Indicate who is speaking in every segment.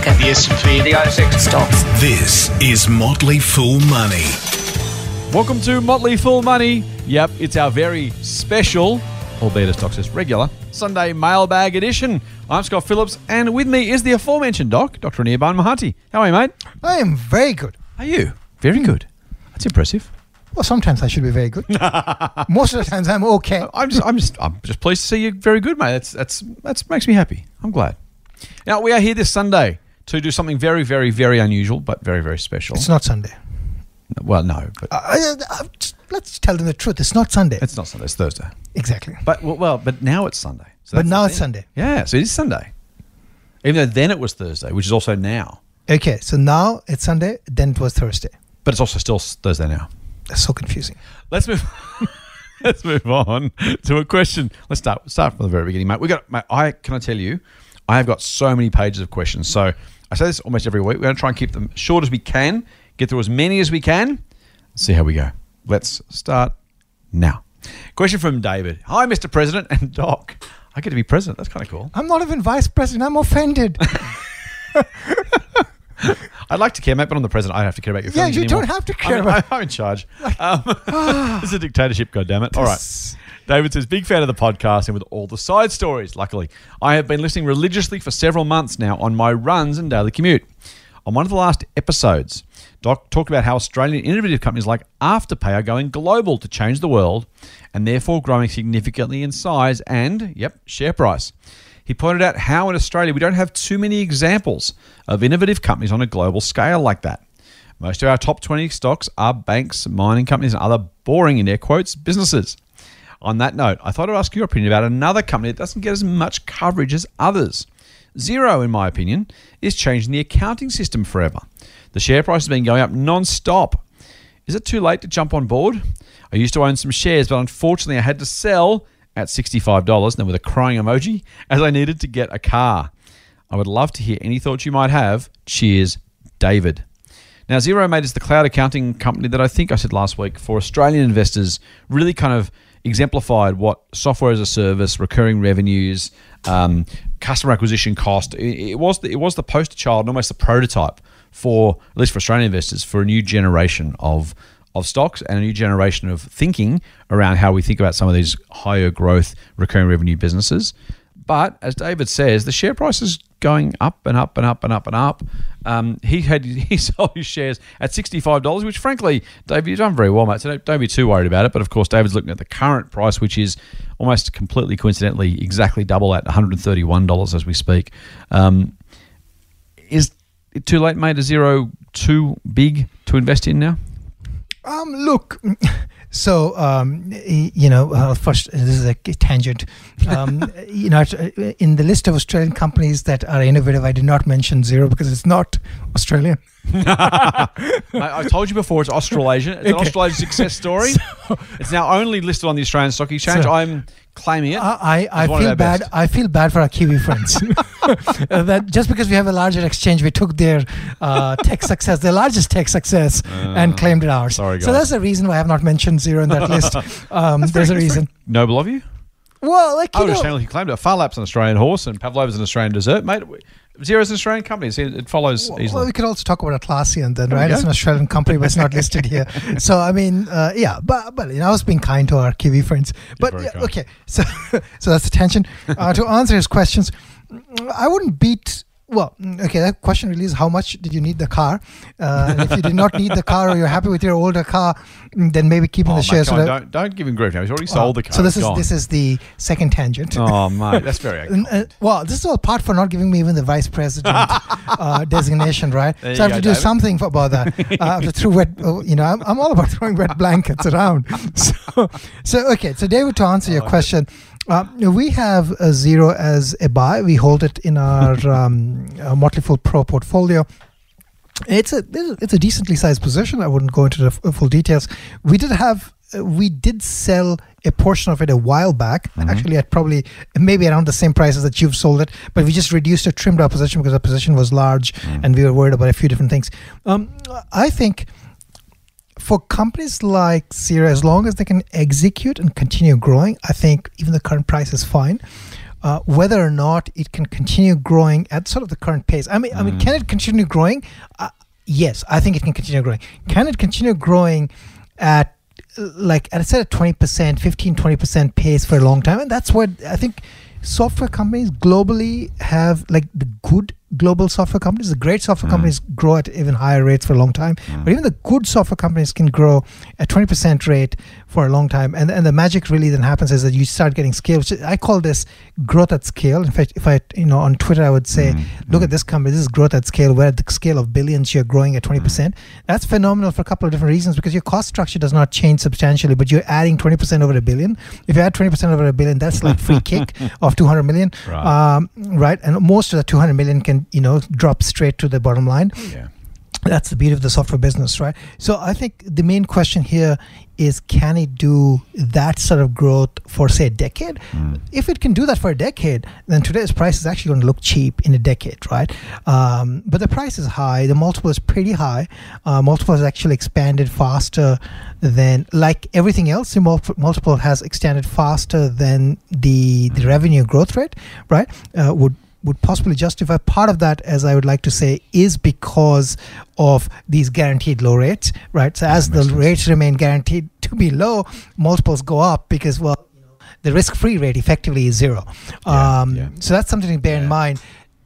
Speaker 1: market.
Speaker 2: The S&P, the ASX
Speaker 1: Stocks.
Speaker 3: This is Motley Fool Money.
Speaker 4: Welcome to Motley Fool Money. Yep, it's our very special, albeit a Stocks regular, Sunday mailbag edition. I'm Scott Phillips, and with me is the aforementioned Doc, Dr. Anirban Mahanti. How are you, mate?
Speaker 5: I am very good.
Speaker 4: Are you? Very good. That's impressive.
Speaker 5: Well, sometimes I should be very good. Most of the times I'm okay.
Speaker 4: I'm just, I'm just, I'm just pleased to see you very good, mate. That's, that's, that's makes me happy. I'm glad. Now we are here this Sunday to do something very, very, very unusual, but very, very special.
Speaker 5: It's not Sunday.
Speaker 4: well, no, but
Speaker 5: uh, uh, just- let's tell them the truth. It's not Sunday.
Speaker 4: it's not Sunday. It's Thursday.
Speaker 5: exactly.
Speaker 4: But well, well, but now it's Sunday. So
Speaker 5: But
Speaker 4: that's
Speaker 5: now
Speaker 4: the
Speaker 5: it's
Speaker 4: thing.
Speaker 5: Sunday.
Speaker 4: Yeah, so it is Sunday. Even though then it was Thursday, which is also now.
Speaker 5: Okay, so now it's Sunday, then it was Thursday.
Speaker 4: But it's also still s- Thursday now.
Speaker 5: That's so confusing.
Speaker 4: Let's move. let's move on to a question. Let's start start from the very beginning, mate. We got. Mate, I can I tell you, I have got so many pages of questions. So I say this almost every week. We're going to try and keep them short as we can. Get through as many as we can. See how we go. Let's start now. Question from David. Hi, Mr. President and Doc. I get to be president. That's kind of cool.
Speaker 5: I'm not even vice president. I'm offended.
Speaker 4: I'd like to care, mate, but I'm the president. I don't have to care about your feelings.
Speaker 5: Yeah, you
Speaker 4: anymore.
Speaker 5: don't have to care
Speaker 4: I'm,
Speaker 5: about-
Speaker 4: I'm in charge. Um, it's a dictatorship, goddammit. All right. David says, big fan of the podcast and with all the side stories, luckily. I have been listening religiously for several months now on my runs and daily commute. On one of the last episodes, Doc talked about how Australian innovative companies like Afterpay are going global to change the world and therefore growing significantly in size and, yep, share price. He pointed out how in Australia we don't have too many examples of innovative companies on a global scale like that. Most of our top 20 stocks are banks, mining companies, and other boring, in air quotes, businesses. On that note, I thought I'd ask your opinion about another company that doesn't get as much coverage as others. Xero, in my opinion, is changing the accounting system forever. The share price has been going up non stop. Is it too late to jump on board? I used to own some shares, but unfortunately, I had to sell at $65, then with a crying emoji, as I needed to get a car. I would love to hear any thoughts you might have. Cheers, David. Now, Xero Mate is the cloud accounting company that I think I said last week for Australian investors, really kind of exemplified what software as a service, recurring revenues, um, customer acquisition cost. It, it was the, it was the poster child and almost the prototype for at least for Australian investors for a new generation of of stocks and a new generation of thinking around how we think about some of these higher growth recurring revenue businesses. But as David says, the share price is going up and up and up and up and up. Um, he had he sold his shares at sixty five dollars, which frankly, David, you've done very well, mate. So don't, don't be too worried about it. But of course, David's looking at the current price, which is almost completely coincidentally exactly double at one hundred thirty one dollars as we speak. Um, is it too late, mate? Is Xero too big to invest in now?
Speaker 5: Um, look, so um, you know, uh, first this is a tangent. Um, you know, in the list of Australian companies that are innovative, I did not mention Xero because it's not Australian.
Speaker 4: I, I told you before, it's Australasian. It's an
Speaker 5: Okay.
Speaker 4: Australasian success story. it's now only listed on the Australian Stock Exchange.
Speaker 5: So-
Speaker 4: I'm claiming it.
Speaker 5: I, I, I
Speaker 4: It's one of
Speaker 5: feel bad.
Speaker 4: best.
Speaker 5: I feel bad for our Kiwi friends. Uh, that just because we have a larger exchange, we took their uh, tech success, their largest tech success, and claimed it ours.
Speaker 4: Uh, sorry,
Speaker 5: So that's the reason why I have not mentioned Xero in that list. Um, there's a reason.
Speaker 4: Noble of you.
Speaker 5: Well, like
Speaker 4: I
Speaker 5: you
Speaker 4: would have
Speaker 5: know,
Speaker 4: shamelessly claimed it. Phar Lap's an Australian horse and Pavlova's an Australian dessert, mate. Xero's an Australian company. so It follows
Speaker 5: well,
Speaker 4: easily.
Speaker 5: we could also talk about Atlassian then,
Speaker 4: There
Speaker 5: right? It's an Australian company, but it's not listed here. So I mean, uh, yeah, but but you know, I was being kind to our Kiwi friends. But yeah, okay, so so that's the tension. Uh, to answer his questions, I wouldn't beat. Well, mm, okay, that question really is how much did you need the car? Uh, if you did not need the car or you're happy with your older car, mm, then maybe keeping
Speaker 4: Oh,
Speaker 5: the shares.
Speaker 4: don't, don't give him grief now. He's already sold the car.
Speaker 5: So this is
Speaker 4: gone.
Speaker 5: this is the second tangent.
Speaker 4: Oh, mate, that's very
Speaker 5: uh, well, this is all part for not giving me even the vice president uh, designation, right?
Speaker 4: There
Speaker 5: so I have
Speaker 4: go,
Speaker 5: to do
Speaker 4: David.
Speaker 5: something for, about that. Uh, to throw wet, oh, you know, I'm, I'm all about throwing wet blankets around. So, so okay. So David, to answer your question, uh, we have a Xero as a buy. We hold it in our um, uh, Motley Fool Pro portfolio. It's a it's a decently sized position. I wouldn't go into the f- full details. We did have uh, we did sell a portion of it a while back, actually at probably maybe around the same prices that you've sold it, but we just reduced or trimmed our position because our position was large and we were worried about a few different things. Um, I think for companies like Xero, as long as they can execute and continue growing, I think even the current price is fine. uh, whether or not it can continue growing at sort of the current pace. I mean, I mean, can it continue growing? Uh, yes, I think it can continue growing. Can it continue growing at like I said, at 20%, 15, 20% pace for a long time? And that's what I think software companies globally have like the good global software companies. The great software
Speaker 4: Mm.
Speaker 5: companies grow at even higher rates for a long time but even the good software companies can grow at 20% rate for a long time. And and the magic really then happens is that you start getting scale which i call this growth at scale. In fact if i you know on twitter i would say
Speaker 4: Mm.
Speaker 5: look at this company. This is growth at scale. Where at the scale of billions. You're growing at 20%
Speaker 4: Mm.
Speaker 5: that's phenomenal for a couple of different reasons because your cost structure does not change substantially but you're adding 20% over a billion. If you add 20% over a billion that's like free kick of 200 million.
Speaker 4: Right.
Speaker 5: um, right? And most of the 200 million can you know drop straight to the bottom line.
Speaker 4: Yeah.
Speaker 5: that's the beauty of the software business right? So i think the main question here is can it do that sort of growth for say a decade?
Speaker 4: Mm.
Speaker 5: if it can do that for a decade then today's price is actually going to look cheap in a decade right? Um, but the price is high the multiple is pretty high. Uh, multiple has actually expanded faster than like everything else the multiple has extended faster than the the revenue growth rate right? Uh, would would possibly justify part of that as i would like to say is because of these guaranteed low rates right so as the
Speaker 4: sense.
Speaker 5: rates remain guaranteed to be low multiples go up because well the risk-free rate effectively is zero
Speaker 4: Yeah,
Speaker 5: um,
Speaker 4: yeah.
Speaker 5: so that's something to bear
Speaker 4: Yeah.
Speaker 5: in mind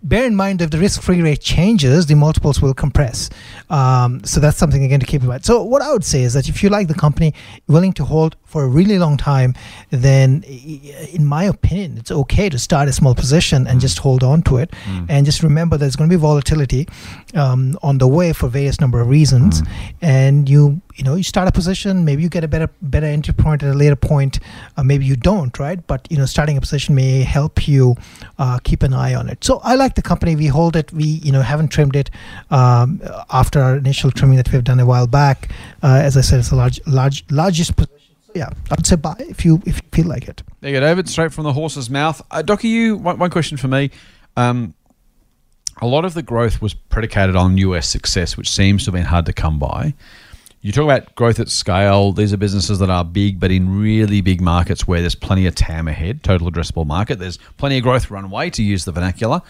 Speaker 5: bear in mind if the risk-free rate changes the multiples will compress. Um, so that's something again to keep in mind. So what i would say is that if you like the company willing to hold for a really long time then in my opinion it's okay to start a small position and just hold on to it.
Speaker 4: Mm.
Speaker 5: and just remember there's going to be volatility um, on the way for various number of reasons.
Speaker 4: Mm.
Speaker 5: and you you know you start a position maybe you get a better better entry point at a later point uh, maybe you don't right? But you know starting a position may help you uh, keep an eye on it. So i like the company. We hold it. We you know haven't trimmed it um, after our initial trimming that we've done a while back. Uh, as i said it's a large large largest position. Yeah i would say buy if you if you feel like it.
Speaker 4: There you go, David, straight from the horse's mouth. Uh, Doc, you one, one question for me? Um, a lot of the growth was predicated on US success, which seems to have been hard to come by. You talk about growth at scale. These are businesses that are big, but in really big markets where there's plenty of TAM ahead, total addressable market. There's plenty of growth runway, to use the vernacular.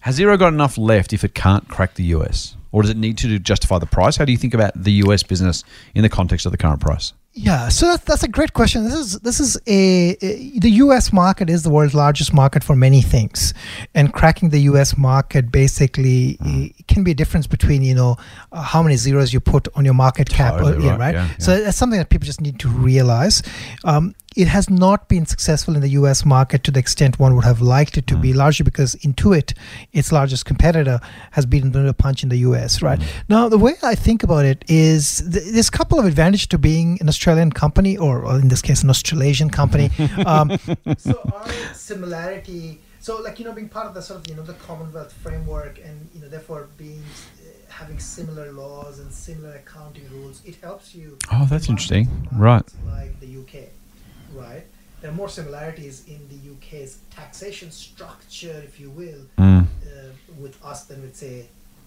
Speaker 4: Has Xero got enough left if it can't crack the US? Or does it need to justify the price? How do you think about the US business in the context of the current price?
Speaker 5: Yeah, so that's, that's a great question. This is this is a, a the U.S. market is the world's largest market for many things, and cracking the U.S. market basically eh, can be a difference between you know uh, how many zeros you put on your market cap. or-
Speaker 4: Totally
Speaker 5: yeah,
Speaker 4: right,
Speaker 5: right.
Speaker 4: yeah,
Speaker 5: So that's something that people just need to realize. Um, it has not been successful in the U.S. market to the extent one would have liked it to be, largely because Intuit, its largest competitor, has beaten the punch in the U.S. Right now, the way I think about it is th- there's a couple of advantages to being an Australian company, or, or in this case, an Australasian company. um, so our similarity, so like you know, being part of the sort of you know the Commonwealth framework, and you know, therefore being uh, having similar laws and similar accounting rules, it helps you.
Speaker 4: Oh, that's interesting. Right.
Speaker 5: Like the UK, right? There are more similarities in the UK's taxation structure, if you will,
Speaker 4: Mm.
Speaker 5: uh, with us than with say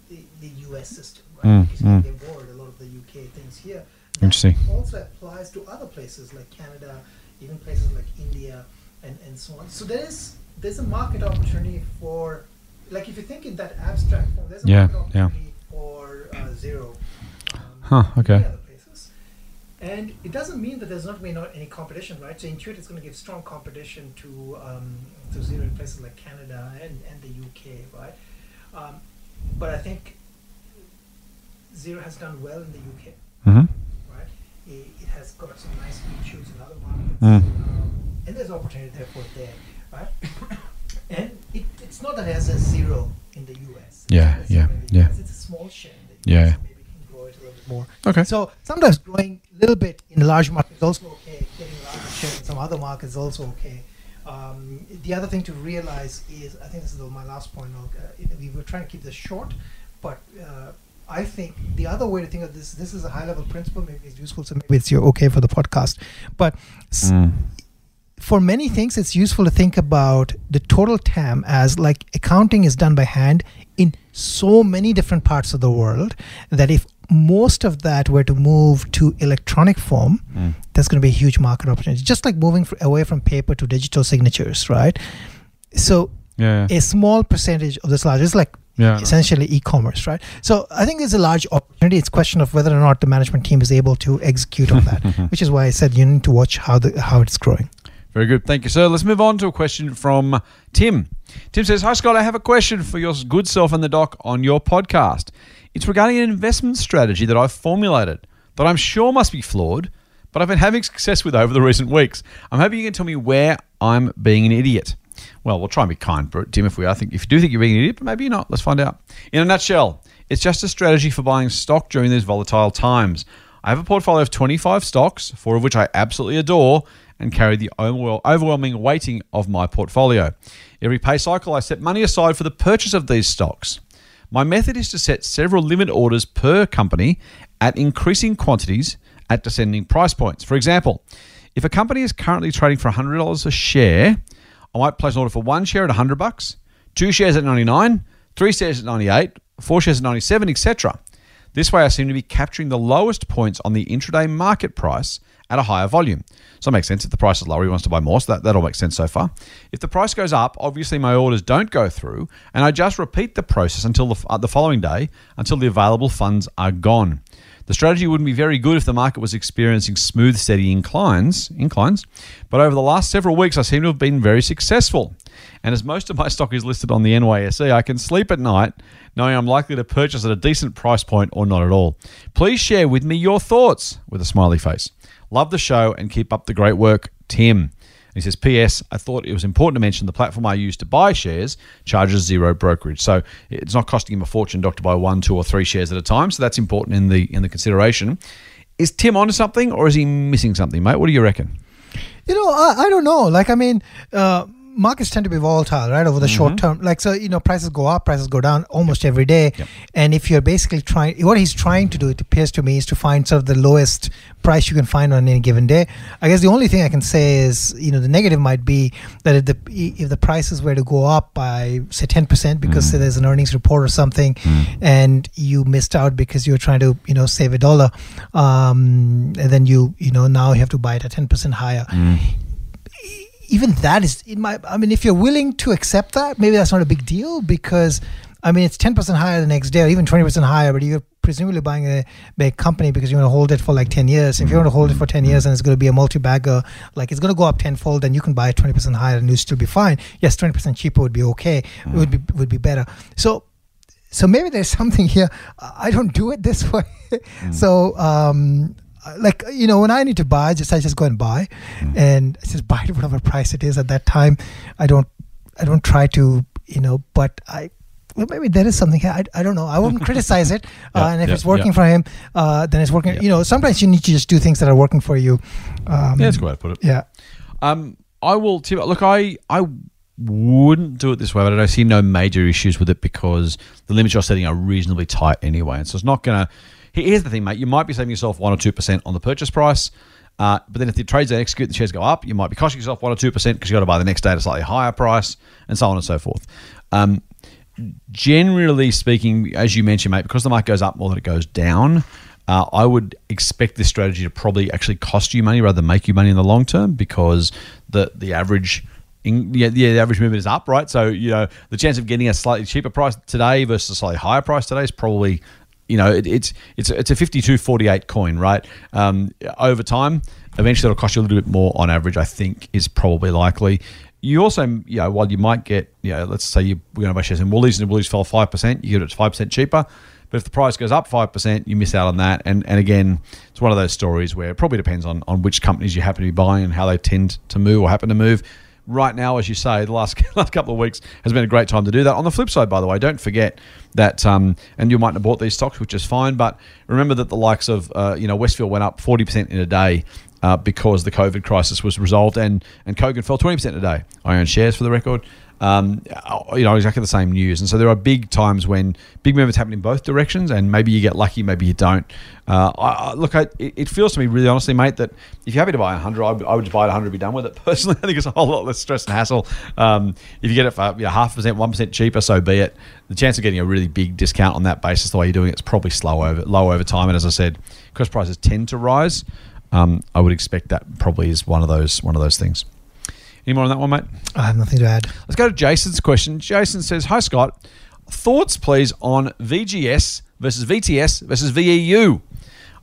Speaker 5: the, the US system, right?
Speaker 4: Mm,
Speaker 5: because
Speaker 4: mm.
Speaker 5: they borrowed a lot of the UK things here. That
Speaker 4: Interesting.
Speaker 5: Also applies to other places like Canada, even places like India, and, and so on. So there is there's a market opportunity for, like if you think in that abstract form, there's a
Speaker 4: Yeah,
Speaker 5: market
Speaker 4: yeah.
Speaker 5: opportunity for uh, Xero. Um,
Speaker 4: Huh, okay.
Speaker 5: places. And it doesn't mean that there's not going to be any competition, right? So Intuit is going to give strong competition to um, to Xero in places like Canada and, and the UK, right? Um, but I think Xero has done well in the UK,
Speaker 4: Mm-hmm.
Speaker 5: right? It, it has got some nice features in other markets,
Speaker 4: Mm.
Speaker 5: um, and there's opportunity therefore there, right? and it, it's not that it has a zero in the US.
Speaker 4: Yeah,
Speaker 5: not a zero
Speaker 4: yeah, yeah.
Speaker 5: It's a small share in the US.
Speaker 4: Yeah.
Speaker 5: so maybe it can grow it a little bit more.
Speaker 4: Okay.
Speaker 5: So sometimes growing little bit in large market is also okay. Getting larger share in some other markets is also okay. Um, the other thing to realize is, I think this is the, my last point. Uh, we were trying to keep this short, but uh, I think the other way to think of this, this is a high level principle. Maybe it's useful, so maybe it's you're okay for the podcast. But s-
Speaker 4: Mm.
Speaker 5: for many things, it's useful to think about the total TAM as like accounting is done by hand in so many different parts of the world that if most of that were to move to electronic form,
Speaker 4: Mm.
Speaker 5: there's going to be a huge market opportunity. Just like moving away from paper to digital signatures, right? so
Speaker 4: Yeah.
Speaker 5: a small percentage of this large is like
Speaker 4: Yeah,
Speaker 5: essentially e-commerce, right? So I think there's a large opportunity. It's a question of whether or not the management team is able to execute on that, which is why I said you need to watch how the how it's growing.
Speaker 4: Very good. Thank you, sir. Let's move on to a question from Tim. Tim says, Hi, Scott. I have a question for your good self and the doc on your podcast. It's regarding an investment strategy that I've formulated that I'm sure must be flawed, but I've been having success with over the recent weeks. I'm hoping you can tell me where I'm being an idiot. Well, we'll try and be kind, Tim, if we I think if you do think you're being an idiot, but maybe you're not. Let's find out. In a nutshell, it's just a strategy for buying stock during these volatile times. I have a portfolio of 25 stocks, four of which I absolutely adore, and carry the overwhelming weighting of my portfolio. Every pay cycle, I set money aside for the purchase of these stocks. My method is to set several limit orders per company at increasing quantities at descending price points. For example, if a company is currently trading for $100 a share, I might place an order for one share at 100 bucks, two shares at 99, three shares at 98, four shares at 97, etc. This way, I seem to be capturing the lowest points on the intraday market price at a higher volume. So it makes sense. If the price is lower, he wants to buy more. So that, that all makes sense so far. If the price goes up, obviously my orders don't go through, and I just repeat the process until the, uh, the following day until the available funds are gone. The strategy wouldn't be very good if the market was experiencing smooth, steady inclines, inclines. But over the last several weeks, I seem to have been very successful. And as most of my stock is listed on the NYSE, I can sleep at night knowing I'm likely to purchase at a decent price point or not at all. Please share with me your thoughts with a smiley face. Love the show and keep up the great work, Tim. He says, P.S. I thought it was important to mention the platform I use to buy shares charges zero brokerage, so it's not costing him a fortune, to buy one, two, or three shares at a time. So that's important in the in the consideration. Is Tim onto something, or is he missing something, mate? What do you reckon?
Speaker 5: You know, I, I don't know. Like, I mean, uh, markets tend to be volatile, right, over the mm-hmm. short term. Like, so, you know, prices go up, prices go down almost every day.
Speaker 4: Yep.
Speaker 5: And if you're basically trying, what he's trying to do, it appears to me, is to find sort of the lowest price you can find on any given day. I guess the only thing I can say is, you know, the negative might be that if the if the prices were to go up by say 10% because say mm. there's an earnings report or something, mm. and you missed out because you were trying to, you know, save a dollar, um, and then you, you know, now you have to buy it at 10% higher mm. Even that is in my i mean if you're willing to accept that maybe that's not a big deal because i mean it's 10% higher the next day or even 20% higher but you're presumably buying a big company because you want to hold it for like 10 years. If you want to hold it for 10 years and it's going to be a multi-bagger like it's going to go up tenfold then you can buy it 20% higher and you still be fine. Yes 20% cheaper would be okay. It would be would be better. So so maybe there's something here. I don't do it this way. So um like you know when i need to buy just i just go and buy and I just buy it whatever price it is at that time i don't i don't try to you know but i well, maybe there is something here. I, I don't know. I wouldn't criticize it.
Speaker 4: Yeah,
Speaker 5: uh, and if
Speaker 4: yeah,
Speaker 5: it's working
Speaker 4: yeah.
Speaker 5: for him, uh, then it's working.
Speaker 4: Yeah.
Speaker 5: You know, sometimes you need to just do things that are working for you. Um,
Speaker 4: Yeah, that's a good way to put it.
Speaker 5: Yeah.
Speaker 4: Um, I will. Tim, look, I I wouldn't do it this way, but I see no major issues with it because the limits you're setting are reasonably tight anyway, and so it's not going to. Here's the thing, mate. You might be saving yourself one or two percent on the purchase price. Uh, but then if the trades don't execute, the shares go up. You might be costing yourself one or two percent because you got to buy the next day at a slightly higher price, and so on and so forth. Um, generally speaking, as you mentioned, mate, because the market goes up more than it goes down, uh, I would expect this strategy to probably actually cost you money rather than make you money in the long term because the the average. In, yeah, the average movement is up, right? So you know the chance of getting a slightly cheaper price today versus a slightly higher price today is probably, you know, it, it's it's it's a 52-48 coin, right? Um, over time, eventually it'll cost you a little bit more on average. I think is probably likely. You also, you know, while you might get, you know, let's say you, we're going to buy shares in Woolies and Woolies fell five percent, you get it five percent cheaper. But if the price goes up five percent, you miss out on that. And and again, it's one of those stories where it probably depends on on which companies you happen to be buying and how they tend to move or happen to move. Right now, as you say, the last last couple of weeks has been a great time to do that. On the flip side, by the way, don't forget that, um, and you might have bought these stocks, which is fine, but remember that the likes of, uh, you know, Westfield went up forty percent in a day uh, because the COVID crisis was resolved, and and Kogan fell twenty percent a day. I own shares for the record. Um, you know, exactly the same news, and so there are big times when big movements happen in both directions, and maybe you get lucky, maybe you don't. Uh, I, I, look, I, it, feels to me, really honestly, mate, that if you're happy to buy 100, I would, I would just buy it 100 and be done with it. Personally, I think it's a whole lot less stress and hassle. Um, if you get it for you know, half percent, one percent cheaper, so be it. The chance of getting a really big discount on that basis, the way you're doing it, it, is probably slow over low over time. And as I said, because prices tend to rise, um, I would expect that probably is one of those one of those things. Any more on that one, mate?
Speaker 5: I have nothing to add.
Speaker 4: Let's go to Jason's question. Jason says, Hi, Scott. Thoughts, please, on VGS versus VTS versus VEU.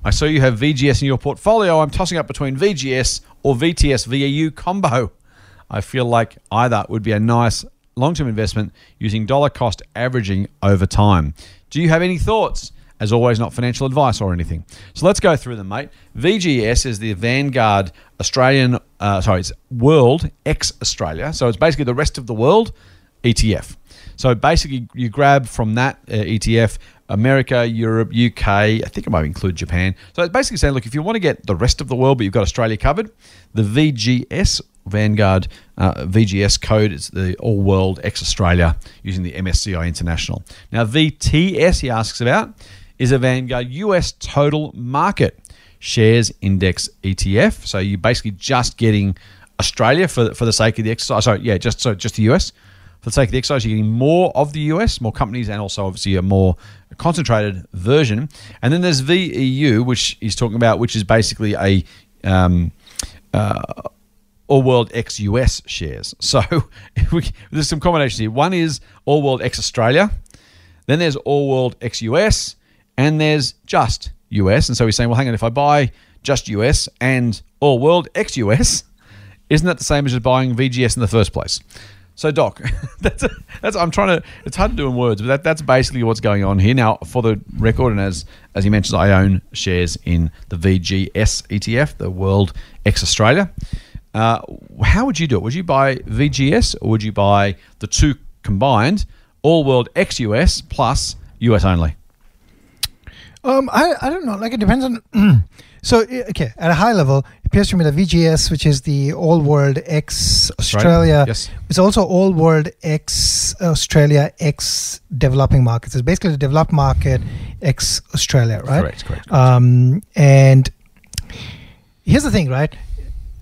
Speaker 4: I saw you have VGS in your portfolio. I'm tossing up between VGS or VTS VEU combo. I feel like either would be a nice long term investment using dollar cost averaging over time. Do you have any thoughts? As always, not financial advice or anything. So let's go through them, mate. VGS is the Vanguard Australian, uh, sorry, it's World X Australia. So it's basically the rest of the world ETF. So basically, you grab from that uh, ETF America, Europe, UK. I think it might include Japan. So it's basically saying, look, if you want to get the rest of the world, but you've got Australia covered, the VGS Vanguard uh, VGS code is the All World X Australia using the MSCI International. Now VTS he asks about is a Vanguard US Total Market Shares Index ETF. So you're basically just getting Australia for for the sake of the exercise. Sorry, yeah, just so just the US for the sake of the exercise, you're getting more of the US, more companies, and also obviously a more concentrated version. And then there's VEU, which he's talking about, which is basically a um, uh, all world ex US shares. So we, there's some combinations here. One is all world ex Australia, then there's all world ex US, and there's just US. And so he's saying, well, hang on, if I buy just US and all world ex US, isn't that the same as just buying VGS in the first place? So, Doc, that's, a, that's I'm trying to. It's hard to do in words, but that, that's basically what's going on here. Now, for the record, and as as he mentions, I own shares in the VGS ETF, the World X Australia. Uh, how would you do it? Would you buy VGS or would you buy the two combined, All World X US plus US only?
Speaker 5: Um, I, I don't know. Like it depends on. so okay, at a high level, it appears to me that VGS, which is the All World X Australia,
Speaker 4: Yes.
Speaker 5: it's also All World X Australia X Developing Markets. It's basically the developed market X Australia, right?
Speaker 4: Correct, correct.
Speaker 5: Um, and here's the thing, right?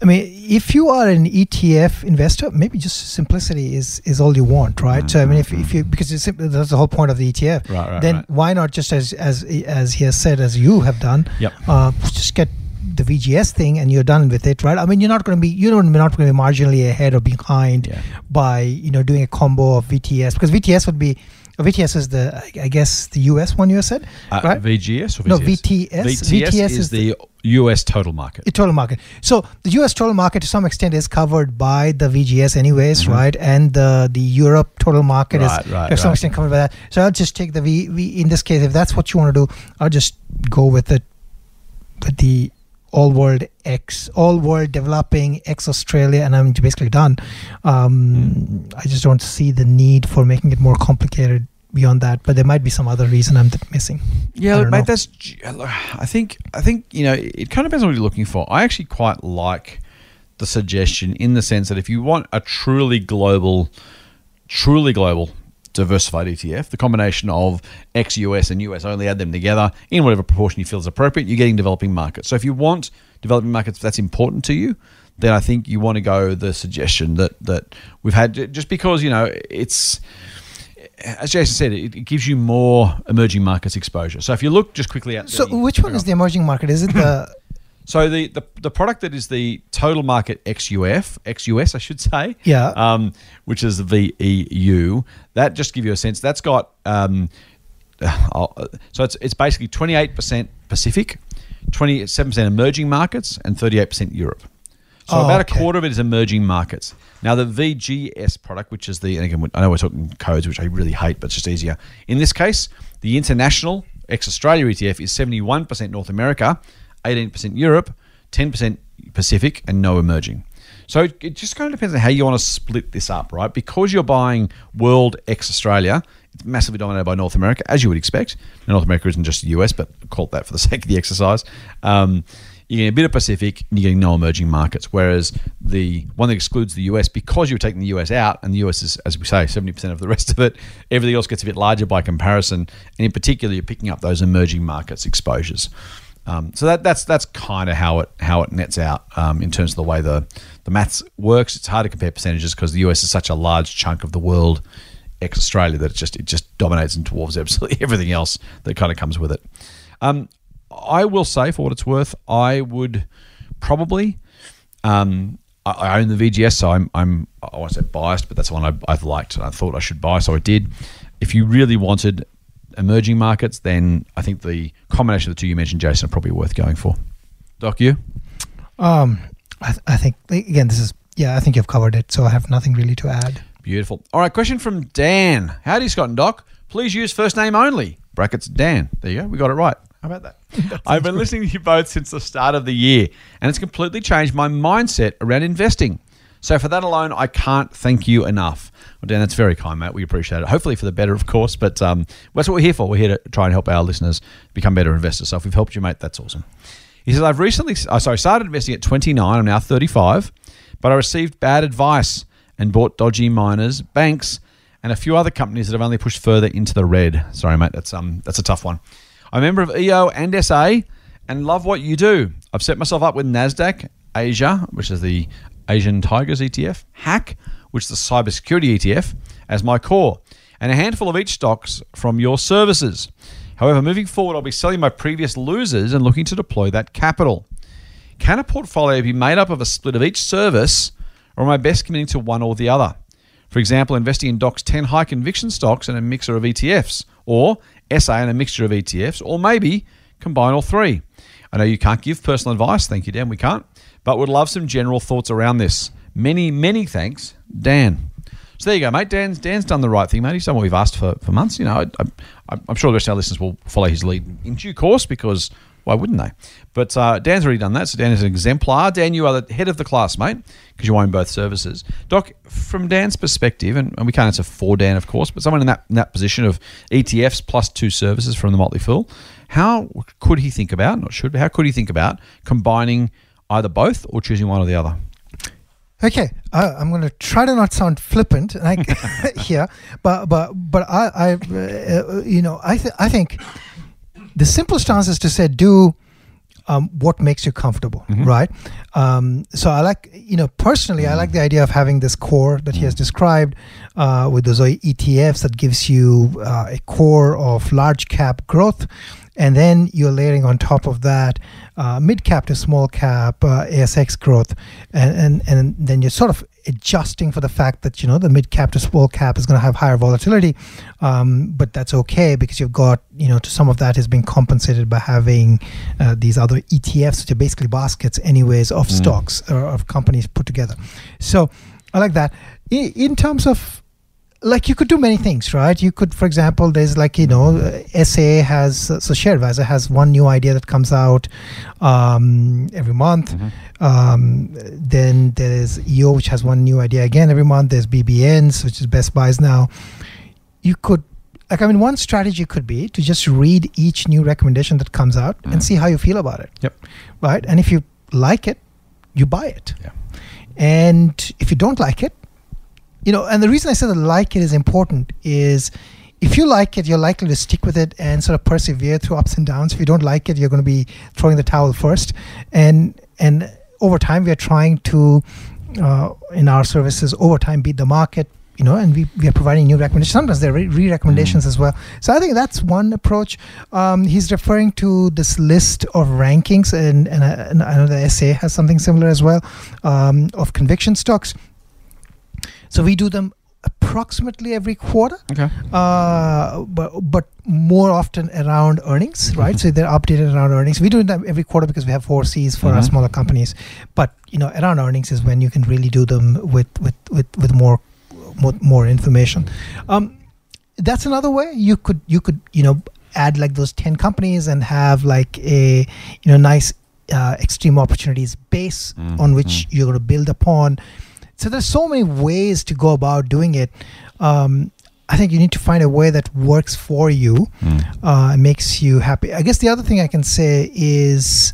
Speaker 5: I mean, if you are an ETF investor, maybe just simplicity is is all you want, right? So I mean, if, if you because it's, simple- that's the whole point of the ETF.
Speaker 4: Mm-hmm. Right, right,
Speaker 5: then
Speaker 4: right.
Speaker 5: why not just as as as he has said, as you have done,
Speaker 4: Yep.
Speaker 5: uh, just get the VGS thing and you're done with it, right? I mean, you're not going to be you're not going to be marginally ahead or behind
Speaker 4: Yeah.
Speaker 5: by you know doing a combo of VTS because VTS would be. VTS is the, I- guess, the US one you said,
Speaker 4: Uh,
Speaker 5: right?
Speaker 4: VGS or VTS?
Speaker 5: No, VTS.
Speaker 4: VTS,
Speaker 5: VTS
Speaker 4: is,
Speaker 5: is
Speaker 4: the US total market.
Speaker 5: the total market. So the U.S. total market to some extent is covered by the VGS, anyways, right? And the the Europe total market
Speaker 4: Mm-hmm. Right,
Speaker 5: is
Speaker 4: right,
Speaker 5: to some
Speaker 4: right.
Speaker 5: extent covered by that. So I'll just take the V, v. In this case, if that's what you want to do, I'll just go with it with the all world X, all world developing X Australia, and I'm basically done. Um, I just don't see the need for making it more complicated beyond that. But there might be some other reason I'm missing.
Speaker 4: Yeah, look, mate,
Speaker 5: know.
Speaker 4: that's. I think. I think you know. It kind of depends on what you're looking for. I actually quite like the suggestion in the sense that if you want a truly global, truly global diversified ETF, the combination of ex-US and US only, add them together in whatever proportion you feel is appropriate. You're getting developing markets. So if you want developing markets, that's important to you. Then I think you want to go the suggestion that that we've had, just because you know it's as Jason said, it, it gives you more emerging markets exposure. So if you look just quickly at
Speaker 5: So
Speaker 4: the,
Speaker 5: which one is the emerging market? Is it the
Speaker 4: so the, the the product that is the total market XUF XUS I should say
Speaker 5: Yeah.
Speaker 4: um, which is the VEU that just to give you a sense that's got um, uh, so it's it's basically twenty eight percent Pacific, twenty seven percent emerging markets, and thirty eight percent Europe. So
Speaker 5: Oh,
Speaker 4: about
Speaker 5: okay.
Speaker 4: a quarter of it is emerging markets. Now the VGS product, which is the and again I know we're talking codes, which I really hate, but it's just easier. In this case, the international ex Australia ETF is seventy one percent North America, eighteen percent Europe, ten percent Pacific, and no emerging. So it, it just kind of depends on how you want to split this up, right? Because you're buying World ex Australia, it's massively dominated by North America, as you would expect. Now, North America isn't just the US, but call it that for the sake of the exercise. Um, you're getting a bit of Pacific, and you're getting no emerging markets. Whereas the one that excludes the US, because you're taking the US out, and the US is, as we say, 70% of the rest of it, everything else gets a bit larger by comparison. And in particular, you're picking up those emerging markets exposures. Um, so that, that's that's kind of how it how it nets out um, in terms of the way the the maths works. It's hard to compare percentages because the US is such a large chunk of the world, ex Australia, that it just it just dominates and dwarfs absolutely everything else that kind of comes with it. Um, I will say, for what it's worth, I would probably um, I, own the VGS, so I'm, I'm I won't say biased, but that's one I, I've liked and I thought I should buy, so I did. If you really wanted emerging markets, then I think the combination of the two you mentioned, Jason, are probably worth going for. Doc, you?
Speaker 5: Um, I, th- I think again, this is yeah. I think you've covered it, so I have nothing really to add.
Speaker 4: Beautiful. All right, question from Dan. Howdy, Scott and Doc. Please use first name only. Brackets Dan. There you go. We got it right. How about that? I've been listening to you both since the start of the year, and it's completely changed my mindset around investing. So for that alone, I can't thank you enough. Well, Dan, that's very kind, mate. We appreciate it. Hopefully for the better, of course, but um, that's what we're here for. We're here to try and help our listeners become better investors. So if we've helped you, mate, that's awesome. He says, I've recently, oh, sorry, started investing at 29. I'm now 35, but I received bad advice and bought dodgy miners, banks, and a few other companies that have only pushed further into the red. Sorry, mate, that's um that's a tough one. I'm a member of EO and SA and love what you do. I've set myself up with NASDAQ Asia, which is the Asian Tigers ETF, Hack, which is the cybersecurity ETF, as my core, and a handful of each stocks from your services. However, moving forward, I'll be selling my previous losers and looking to deploy that capital. Can a portfolio be made up of a split of each service, or am I best committing to one or the other? For example, investing in Doc's 10 high conviction stocks and a mixer of ETFs, or SA and a mixture of ETFs, or maybe combine all three. I know you can't give personal advice, thank you, Dan, we can't, but would love some general thoughts around this. Many, many thanks, Dan. So there you go, mate. Dan's Dan's done the right thing, mate. He's done what we've asked for for months. You know, I, I'm sure the rest of our listeners will follow his lead in due course because why wouldn't they? But uh, Dan's already done that. So Dan is an exemplar. Dan, you are the head of the class, mate, because you own both services. Doc, from Dan's perspective, and, and we can't answer for Dan, of course, but someone in that in that position of ETFs plus two services from the Motley Fool, how could he think about? Not should, but how could he think about combining either both or choosing one or the other?
Speaker 5: Okay, uh, I'm going to try to not sound flippant like here, but but but I, I uh, you know, I th- I think the simplest answer is to say do um, what makes you comfortable,
Speaker 4: Mm-hmm.
Speaker 5: right? Um, so I like, you know, personally, I like the idea of having this core that he has described uh, with those ETFs that gives you uh, a core of large cap growth. And then you're layering on top of that uh, mid cap to small cap uh, ASX growth, and, and and then you're sort of adjusting for the fact that you know the mid cap to small cap is going to have higher volatility, um, but that's okay because you've got you know to some of that is being compensated by having uh, these other ETFs, which are basically baskets, anyways, of stocks or of companies put together. So I like that. In, in terms of like you could do many things, right? You could, for example, there's like you know, SA has so ShareAdvisor has one new idea that comes out um, every month. Um, then there is EO, which has one new idea again every month. There's BBNs, which is Best Buys now. You could, like, I mean, one strategy could be to just read each new recommendation that comes out and see how you feel about it.
Speaker 4: Yep.
Speaker 5: Right, and if you like it, you buy it.
Speaker 4: Yeah.
Speaker 5: And if you don't like it, you know, and the reason I say that like it is important is if you like it, you're likely to stick with it and sort of persevere through ups and downs. If you don't like it, you're going to be throwing the towel first. And and over time, we are trying to, uh, in our services, over time beat the market. You know, and we, we are providing new recommendations. Sometimes they're re recommendations as well. So I think that's one approach. Um, he's referring to this list of rankings, and, and, I, and I know the SA has something similar as well um, of conviction stocks. So we do them approximately every quarter,
Speaker 4: Okay.
Speaker 5: uh, but but more often around earnings, right? So they're updated around earnings. We do them every quarter because we have four Cs for our
Speaker 4: Mhm.
Speaker 5: smaller companies. But you know, around earnings is when you can really do them with with with, with more, more more information. Um, that's another way you could you could you know add like those 10 companies and have like a you know nice uh, extreme opportunities base
Speaker 4: Mm,
Speaker 5: on which you're going to build upon so there's so many ways to go about doing it. Um, i think you need to find a way that works for you uh, and makes you happy. I guess the other thing i can say is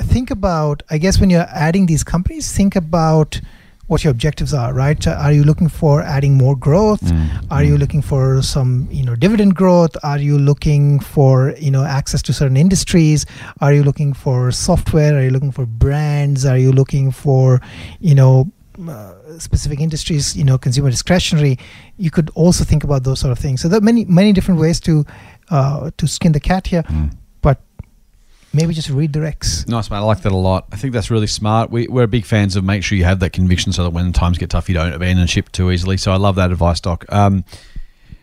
Speaker 5: think about i guess when you're adding these companies think about what your objectives are right? Are you looking for adding more growth? Are you looking for some you know dividend growth? Are you looking for you know access to certain industries? Are you looking for software? Are you looking for brands? Are you looking for you know uh, specific industries you know consumer discretionary you could also think about those sort of things so there are many many different ways to uh, to skin the cat here but maybe just redirects.
Speaker 4: Nice, mate. I like that a lot. I think that's really smart. We, we're big fans of make sure you have that conviction so that when times get tough, you don't abandon ship too easily. So I love that advice, Doc. Um,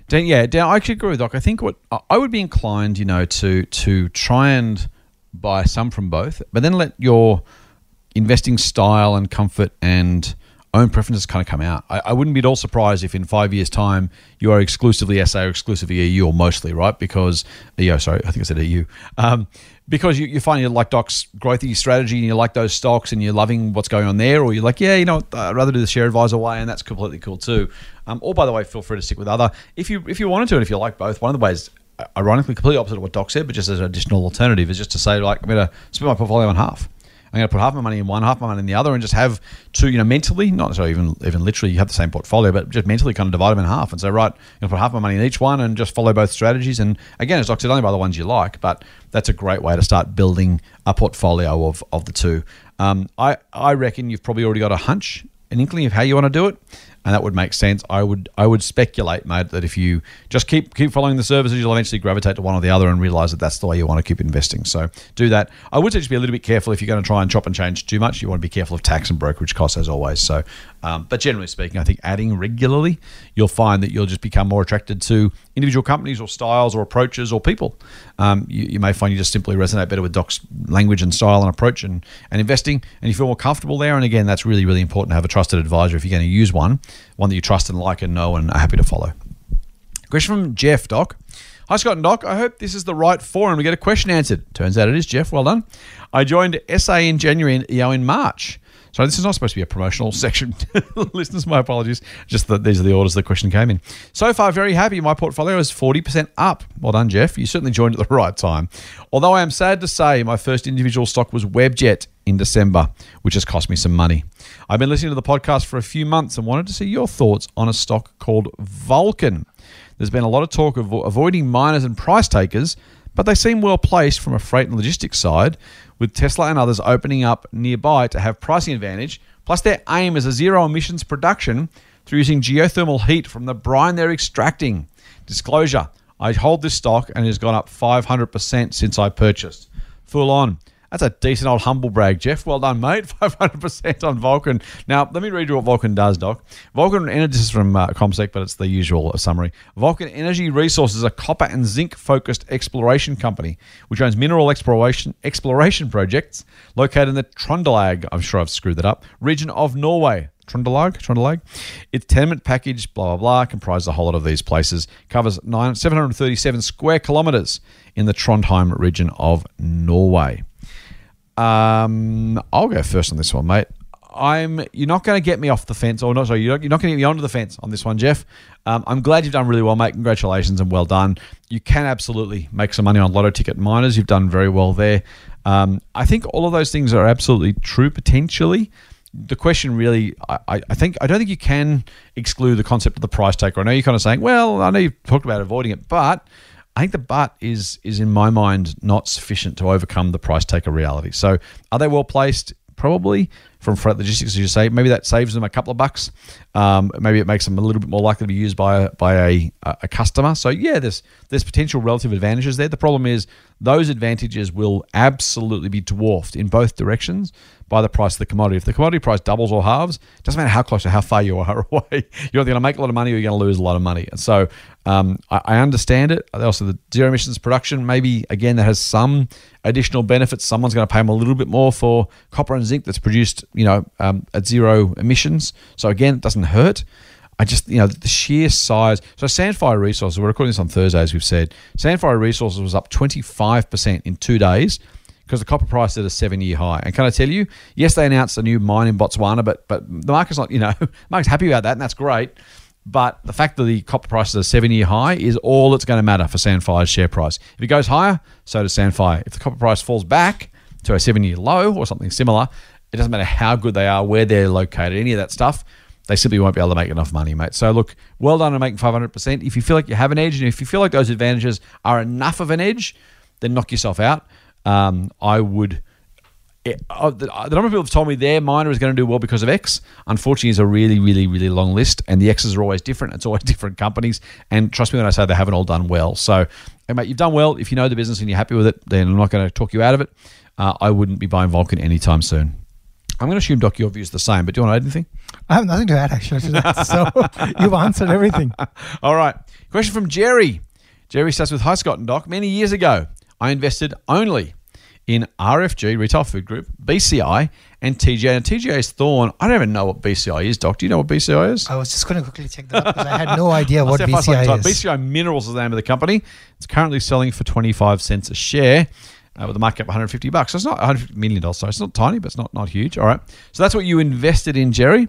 Speaker 4: Dan, yeah, Dan, I actually agree with Doc. I think what I would be inclined, you know, to to try and buy some from both, but then let your investing style and comfort and own preferences kind of come out. I, I, wouldn't be at all surprised if in five years' time you are exclusively SA or exclusively EU or mostly, right? Because, EU, sorry, I think I said EU. Um, because you, you find you like Doc's growthy strategy and you like those stocks and you're loving what's going on there, or you're like, yeah, you know, I'd rather do the share advisor way, and that's completely cool too. Um, or by the way, feel free to stick with other if you if you wanted to, and if you like both. One of the ways, ironically, completely opposite of what Doc said, but just as an additional alternative, is just to say like I'm going to split my portfolio in half. I'm going to put half my money in one, half my money in the other, and just have two, you know, mentally, not necessarily even even literally, you have the same portfolio, but just mentally kind of divide them in half and say, right, I'm going to put half my money in each one and just follow both strategies. And again, as Doc said, only by the ones you like, but that's a great way to start building a portfolio of, of the two. Um, I, I reckon you've probably already got a hunch, an inkling of how you want to do it and that would make sense. I would I would speculate, mate, that if you just keep keep following the services, you'll eventually gravitate to one or the other and realize that that's the way you want to keep investing. So do that. I would say just be a little bit careful if you're going to try and chop and change too much. You want to be careful of tax and brokerage costs as always. So, um, but generally speaking, I think adding regularly, you'll find that you'll just become more attracted to individual companies or styles or approaches or people. Um, you, you, may find you just simply resonate better with Doc's language and style and approach and, and investing, and you feel more comfortable there. And again, that's really really important to have a trusted advisor if you're going to use one one that you trust and like and know and are happy to follow. Question from Jeff, Doc. Hi, Scott and Doc. I hope this is the right forum to get a question answered. Turns out it is, Jeff. Well done. I joined SA in January and EO in March. So this is not supposed to be a promotional section. Listeners, my apologies. Just that these are the orders the question came in. So far, very happy. My portfolio is 40% up. Well done, Jeff. You certainly joined at the right time. Although I am sad to say my first individual stock was Webjet in December, which has cost me some money. I've been listening to the podcast for a few months and wanted to see your thoughts on a stock called Vulcan. There's been a lot of talk of avoiding miners and price takers, but they seem well placed from a freight and logistics side, with Tesla and others opening up nearby to have pricing advantage. Plus, their aim is a zero emissions production through using geothermal heat from the brine they're extracting. Disclosure I hold this stock and it has gone up 500% since I purchased. Full on. That's a decent old humble brag, Jeff. Well done, mate. 500% on Vulcan. Now, let me read you what Vulcan does, Doc. Vulcan Energy, is from uh, ComSec, but it's the usual summary. Vulcan Energy Resources is a copper and zinc focused exploration company which owns mineral exploration exploration projects located in the Trondelag, I'm sure I've screwed that up, region of Norway. Trondelag, Trondelag. Its tenement package, blah, blah, blah, comprises a whole lot of these places, covers nine, 737 square kilometres in the Trondheim region of Norway. Um, I'll go first on this one, mate. I'm. You're not going to get me off the fence, or not. Sorry, you're not, going to get me onto the fence on this one, Jeff. Um, I'm glad you've done really well, mate. Congratulations and well done. You can absolutely make some money on lotto ticket miners. You've done very well there. Um, I think all of those things are absolutely true potentially. The question really, I, I think, I don't think you can exclude the concept of the price taker. I know you're kind of saying, well, I know you've talked about avoiding it, but I think the but is is in my mind not sufficient to overcome the price taker reality. So are they well placed? Probably from freight logistics, as you say. Maybe that saves them a couple of bucks. Um, maybe it makes them a little bit more likely to be used by a, by a, a customer. So yeah, there's there's potential relative advantages there. The problem is those advantages will absolutely be dwarfed in both directions by the price of the commodity. If the commodity price doubles or halves, it doesn't matter how close or how far you are away. You're either going to make a lot of money or you're going to lose a lot of money. And so um, I, I, understand it. Also, the zero emissions production, maybe again, that has some additional benefits. Someone's going to pay them a little bit more for copper and zinc that's produced, you know, um, at zero emissions. So again, it doesn't hurt. I just, you know, the sheer size. So Sandfire Resources, we're recording this on Thursday, as we've said. Sandfire Resources was up 25% in two days because the copper price at a seven-year high. And can I tell you, yes, they announced a new mine in Botswana, but but the market's not, you know, market's happy about that, and that's great. But the fact that the copper price is a seven-year high is all that's going to matter for Sandfire's share price. If it goes higher, so does Sandfire. If the copper price falls back to a seven-year low or something similar, it doesn't matter how good they are, where they're located, any of that stuff. They simply won't be able to make enough money, mate. So look, well done on making 500%. If you feel like you have an edge, and if you feel like those advantages are enough of an edge, then knock yourself out um, I would. It, uh, the, uh, the, number of people have told me their miner is going to do well because of X. Unfortunately, is a really, really, really long list, and the X's are always different. It's always different companies, and trust me when I say they haven't all done well. So Hey, mate, you've done well. If you know the business and you're happy with it, then I'm not going to talk you out of it. Uh, I wouldn't be buying Vulcan anytime soon. I'm going to assume, Doc, your view is the same, but do you want to add anything?
Speaker 5: I have nothing to add actually to that. So you've answered everything.
Speaker 4: All right. Question from Jerry. Jerry starts with Hi, Scott and Doc. Many years ago, I invested only in RFG, Retail Food Group, BCI, and TGA. And TGA is Thorn. I don't even know what BCI is, Doc. Do you know what BCI is?
Speaker 5: I was just going to quickly check that because I had no idea what
Speaker 4: I'll see how fast I can
Speaker 5: BCI is.
Speaker 4: BCI Minerals is the name of the company. It's currently selling for 25 cents a share. Uh, with a market cap of 150 bucks. So it's not 150 million dollars. So it's not tiny, but it's not not huge. All right. So that's what you invested in, Jerry.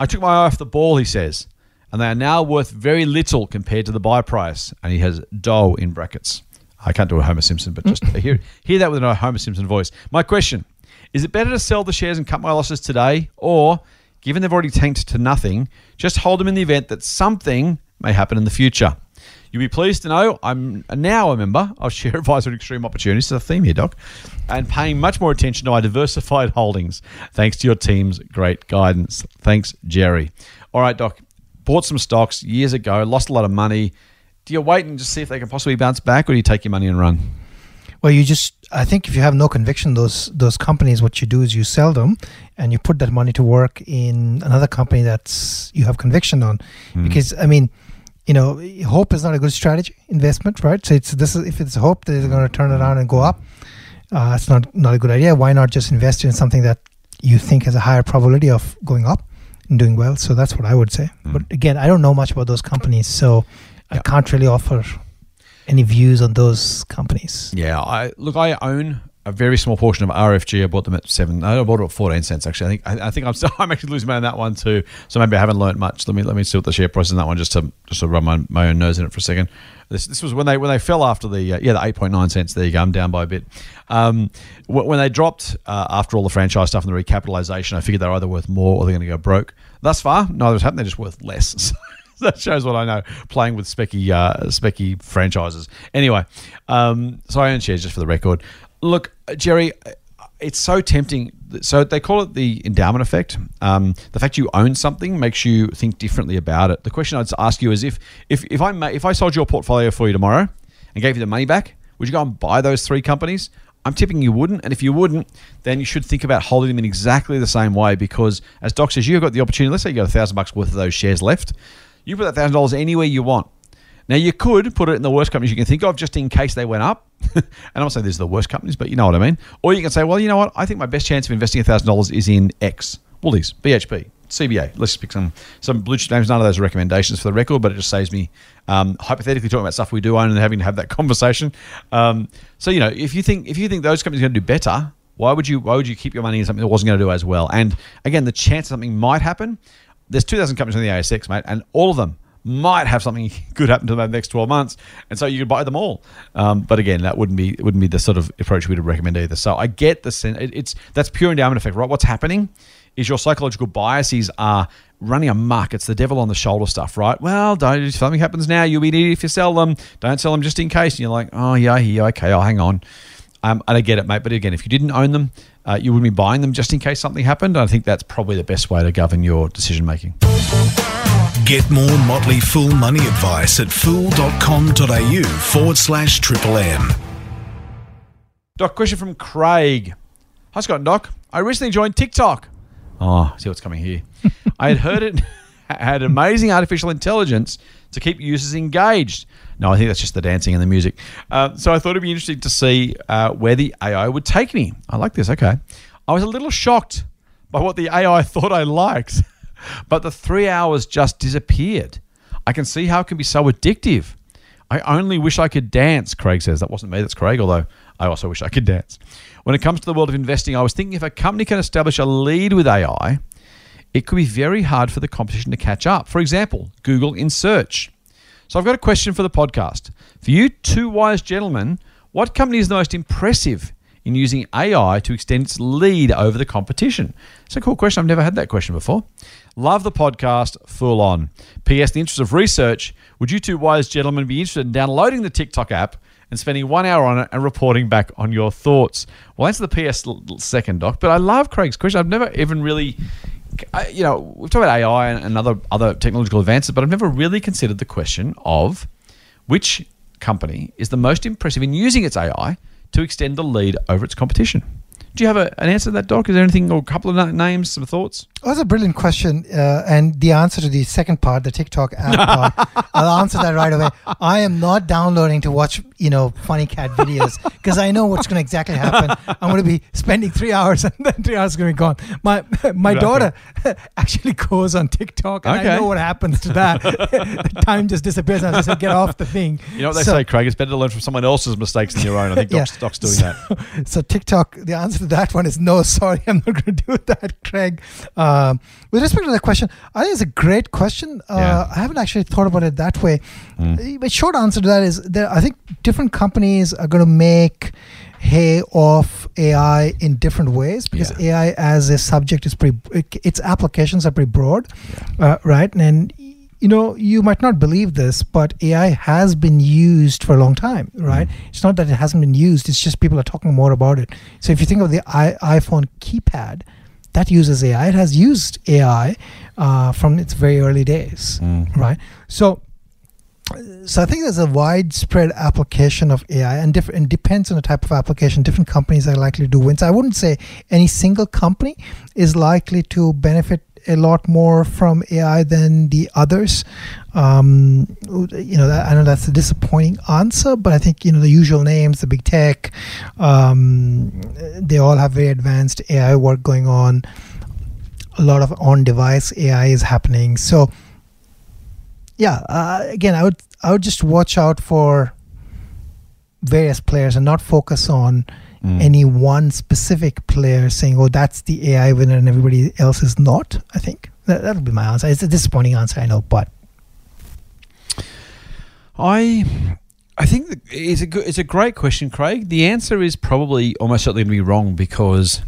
Speaker 4: I took my eye off the ball, he says, and they are now worth very little compared to the buy price. And he has dough in brackets. I can't do a Homer Simpson, but just hear hear that with a Homer Simpson voice. My question: Is it better to sell the shares and cut my losses today, or given they've already tanked to nothing, just hold them in the event that something may happen in the future? You'll be pleased to know I'm now a member of Share Advisor at Extreme Opportunities. It's a theme here, Doc, and paying much more attention to my diversified holdings thanks to your team's great guidance. Thanks, Jerry. All right, Doc, bought some stocks years ago, lost a lot of money. Do you wait and just see if they can possibly bounce back, or do you take your money and run?
Speaker 5: Well, you just I think if you have no conviction those those companies, what you do is you sell them and you put that money to work in another company that's you have conviction on. Hmm. Because I mean, you know, hope is not a good strategy investment, right? So it's this is if it's hope that they're going to turn around and go up, uh, it's not not a good idea. Why not just invest in something that you think has a higher probability of going up and doing well? So that's what I would say. But again, I don't know much about those companies, so I can't really offer any views on those companies.
Speaker 4: Yeah, I look. I own a very small portion of RFG. I bought them at seven. I bought it at fourteen cents. Actually, I think I, I think I'm still, I'm actually losing money on that one too. So maybe I haven't learned much. Let me let me see what the share price is in that one just to just to run my, my own nose in it for a second. This this was when they when they fell after the uh, yeah the eight point nine cents. There you go. I'm down by a bit. Um, wh- when they dropped uh, after all the franchise stuff and the recapitalization, I figured they're either worth more or they're going to go broke. Thus far, neither has happened. They're just worth less. So that shows what I know playing with specky uh, specky franchises. Anyway, um, so I own shares just for the record. Look, Jerry, it's so tempting. So they call it the endowment effect. Um, the fact you own something makes you think differently about it. The question I'd ask you is if if if I if I sold your portfolio for you tomorrow and gave you the money back, would you go and buy those three companies? I'm tipping you wouldn't, and if you wouldn't, then you should think about holding them in exactly the same way because, as Doc says, you've got the opportunity. Let's say you got a thousand bucks worth of those shares left. You put that thousand dollars anywhere you want. Now you could put it in the worst companies you can think of, just in case they went up. and I'm saying these are the worst companies, but you know what I mean. Or you can say, well, you know what? I think my best chance of investing thousand dollars is in X, Woolies, BHP, CBA. Let's just pick some some blue chip names. None of those are recommendations for the record, but it just saves me um, hypothetically talking about stuff we do own and having to have that conversation. Um, so you know, if you think if you think those companies are going to do better, why would you why would you keep your money in something that wasn't going to do as well? And again, the chance something might happen. There's 2,000 companies on the ASX, mate, and all of them might have something good happen to them in the next 12 months, and so you could buy them all. Um, but again, that wouldn't be wouldn't be the sort of approach we'd recommend either. So I get the sense it, it's that's pure endowment effect, right? What's happening is your psychological biases are running amok. It's the devil on the shoulder stuff, right? Well, don't if something happens now, you'll be idiot if you sell them. Don't sell them just in case. And you're like, oh yeah, yeah, okay, I'll hang on. Um, and I get it, mate. But again, if you didn't own them, uh, you wouldn't be buying them just in case something happened. I think that's probably the best way to govern your decision making.
Speaker 3: Get more Motley Fool money advice at fool.com.au forward slash triple M.
Speaker 4: Doc, question from Craig. Hi, Scott and Doc. I recently joined TikTok. Oh, see what's coming here. I had heard it had amazing artificial intelligence to keep users engaged. No, I think that's just the dancing and the music. Uh, so I thought it'd be interesting to see uh, where the AI would take me. I like this. Okay. I was a little shocked by what the AI thought I liked, but the three hours just disappeared. I can see how it can be so addictive. I only wish I could dance, Craig says. That wasn't me, that's Craig, although I also wish I could dance. When it comes to the world of investing, I was thinking if a company can establish a lead with AI, it could be very hard for the competition to catch up. For example, Google in search. So I've got a question for the podcast. For you two wise gentlemen, what company is the most impressive in using AI to extend its lead over the competition? It's a cool question. I've never had that question before. Love the podcast, full on. P.S. In the interest of research, would you two wise gentlemen be interested in downloading the TikTok app and spending one hour on it and reporting back on your thoughts? Well, answer the PS second, Doc. But I love Craig's question. I've never even really you know, we've talked about AI and, and other other technological advances, but I've never really considered the question of which company is the most impressive in using its AI to extend the lead over its competition? Do you have a, an answer to that, Doc? Is there anything or a couple of names, some thoughts?
Speaker 5: Oh, that's a brilliant question. Uh, and the answer to the second part, the TikTok app part, I'll answer that right away. I am not downloading to watch, you know, funny cat videos because I know what's going to exactly happen. I'm going to be spending three hours and then three hours going to be gone. My my
Speaker 4: Exactly.
Speaker 5: daughter actually goes on TikTok and
Speaker 4: Okay.
Speaker 5: I know what happens to that. Time just disappears and I just say, get off the thing.
Speaker 4: You know what they
Speaker 5: So-
Speaker 4: say, Craig? It's better to learn from someone else's mistakes than your own. I think
Speaker 5: Yeah.
Speaker 4: Doc's, Doc's doing
Speaker 5: So-
Speaker 4: that.
Speaker 5: So TikTok, the answer to that one is no. Sorry, I'm not going to do that, Craig. Um, with respect to the question, I think it's a great question. Uh,
Speaker 4: Yeah.
Speaker 5: I haven't actually thought about it that way.
Speaker 4: Mm.
Speaker 5: Uh, But short answer to that is that I think different companies are going to make hay off AI in different ways because
Speaker 4: Yeah.
Speaker 5: AI as a subject is pretty. Its applications are pretty broad, uh, right? And you know, you might not believe this, but AI has been used for a long time, right? It's not that it hasn't been used; it's just people are talking more about it. So if you think of the I- iPhone keypad, that uses AI. It has used AI uh, from its very early days,
Speaker 4: Mm.
Speaker 5: right? So. So I think there's a widespread application of AI, and different. And depends on the type of application. Different companies are likely to do wins. I wouldn't say any single company is likely to benefit a lot more from AI than the others. Um, you know, that, I know that's a disappointing answer, but I think you know the usual names, the big tech, um, they all have very advanced AI work going on. A lot of on-device AI is happening. So, yeah, uh, again, I would I would just watch out for various players and not focus on
Speaker 4: Mm.
Speaker 5: any one specific player saying, "Oh, that's the AI winner," and everybody else is not. I think that that would be my answer. It's a disappointing answer, I know, but
Speaker 4: I I think it's a good, it's a great question, Craig. The answer is probably almost certainly going to be wrong because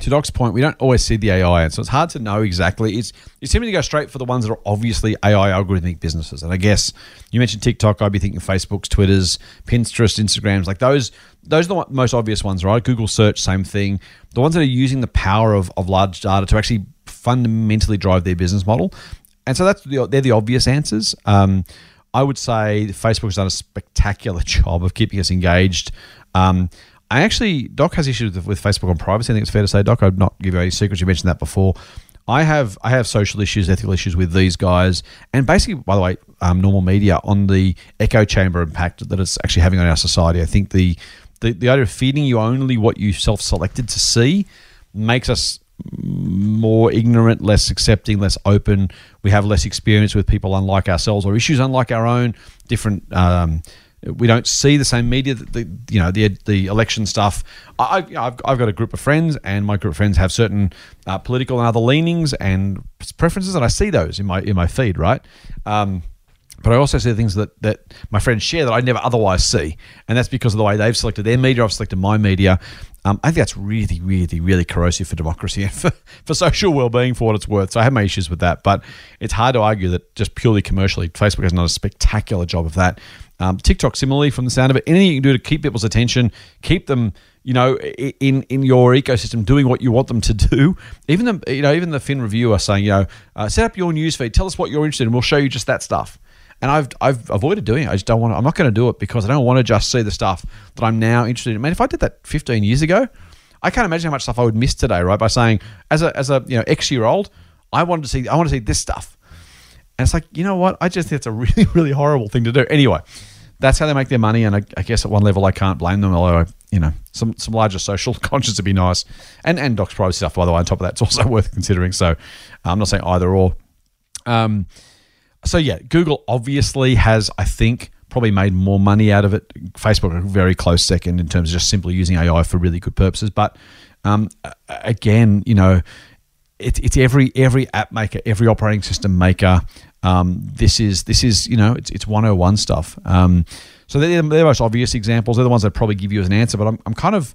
Speaker 4: to Doc's point, we don't always see the AI, and so it's hard to know exactly. It's you seem to go straight for the ones that are obviously AI algorithmic businesses, and I guess you mentioned TikTok. I'd be thinking Facebook's, Twitter's, Pinterest, Instagrams, like those. Those are the most obvious ones, right? Google search, same thing. The ones that are using the power of, of large data to actually fundamentally drive their business model, and so that's the, they're the obvious answers. Um, I would say Facebook's done a spectacular job of keeping us engaged. Um, I actually, Doc has issues with, with Facebook on privacy. I think it's fair to say, Doc. I'd not give you any secrets. You mentioned that before. I have I have social issues, ethical issues with these guys, and basically, by the way, um, normal media on the echo chamber impact that it's actually having on our society. I think the the, the idea of feeding you only what you self selected to see makes us more ignorant, less accepting, less open. We have less experience with people unlike ourselves or issues unlike our own. Different. Um, we don't see the same media. that The you know the the election stuff. I, I've, I've got a group of friends, and my group of friends have certain uh, political and other leanings and preferences, and I see those in my in my feed, right? Um, but I also see things that, that my friends share that I never otherwise see. And that's because of the way they've selected their media, I've selected my media. Um, I think that's really, really, really corrosive for democracy and for, for social well-being for what it's worth. So I have my issues with that. But it's hard to argue that just purely commercially, Facebook has done a spectacular job of that. Um, TikTok, similarly, from the sound of it, anything you can do to keep people's attention, keep them, you know, in in your ecosystem doing what you want them to do. Even the, you know, even the Fin reviewer saying, you know, uh, set up your newsfeed, tell us what you're interested in, we'll show you just that stuff. And I've I've avoided doing it. I just don't want. To, I'm not going to do it because I don't want to just see the stuff that I'm now interested in. Man, if I did that 15 years ago, I can't imagine how much stuff I would miss today. Right by saying, as a as a you know X year old, I wanted to see I want to see this stuff, and it's like you know what? I just think it's a really really horrible thing to do. Anyway, that's how they make their money, and I, I guess at one level I can't blame them. Although you know some some larger social conscience would be nice, and and Doc's privacy stuff by the way. On top of that, it's also worth considering. So I'm not saying either or. Um, so yeah, Google obviously has, I think, probably made more money out of it. Facebook a very close second in terms of just simply using AI for really good purposes. But um, again, you know, it's it's every every app maker, every operating system maker. Um, this is this is you know it's it's 101 stuff. Um, so they're, they're the most obvious examples. They're the ones that probably give you as an answer. But I'm, I'm kind of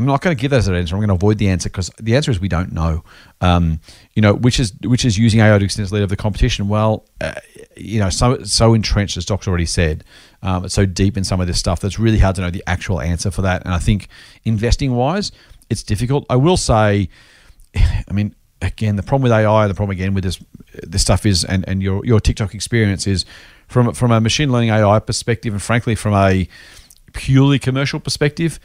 Speaker 4: I'm not going to give that as an answer. I'm going to avoid the answer because the answer is we don't know. Um, you know, which is which is using AI to extend its lead of the competition. Well, uh, you know, so so entrenched as Doc's already said. Um, it's so deep in some of this stuff that's really hard to know the actual answer for that. And I think investing wise, it's difficult. I will say, I mean, again, the problem with AI, the problem again with this this stuff is, and and your your TikTok experience is from from a machine learning AI perspective, and frankly from a purely commercial perspective,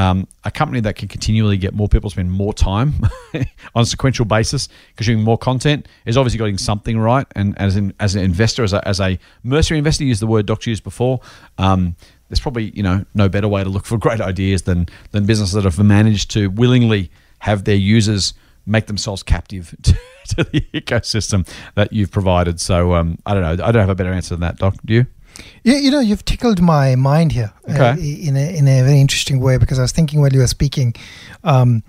Speaker 4: um, a company that can continually get more people spend more time on a sequential basis, consuming more content, is obviously getting something right. And as an as an investor, as a, as a Mercer investor, use the word Doc's used before. Um, there's probably you know no better way to look for great ideas than than businesses that have managed to willingly have their users make themselves captive to, to the ecosystem that you've provided. So um, I don't know. I don't have a better answer than that, Doc. Do you?
Speaker 5: Yeah, you know, you've tickled my mind here uh, in a in a very interesting way because I was thinking while you were speaking, um,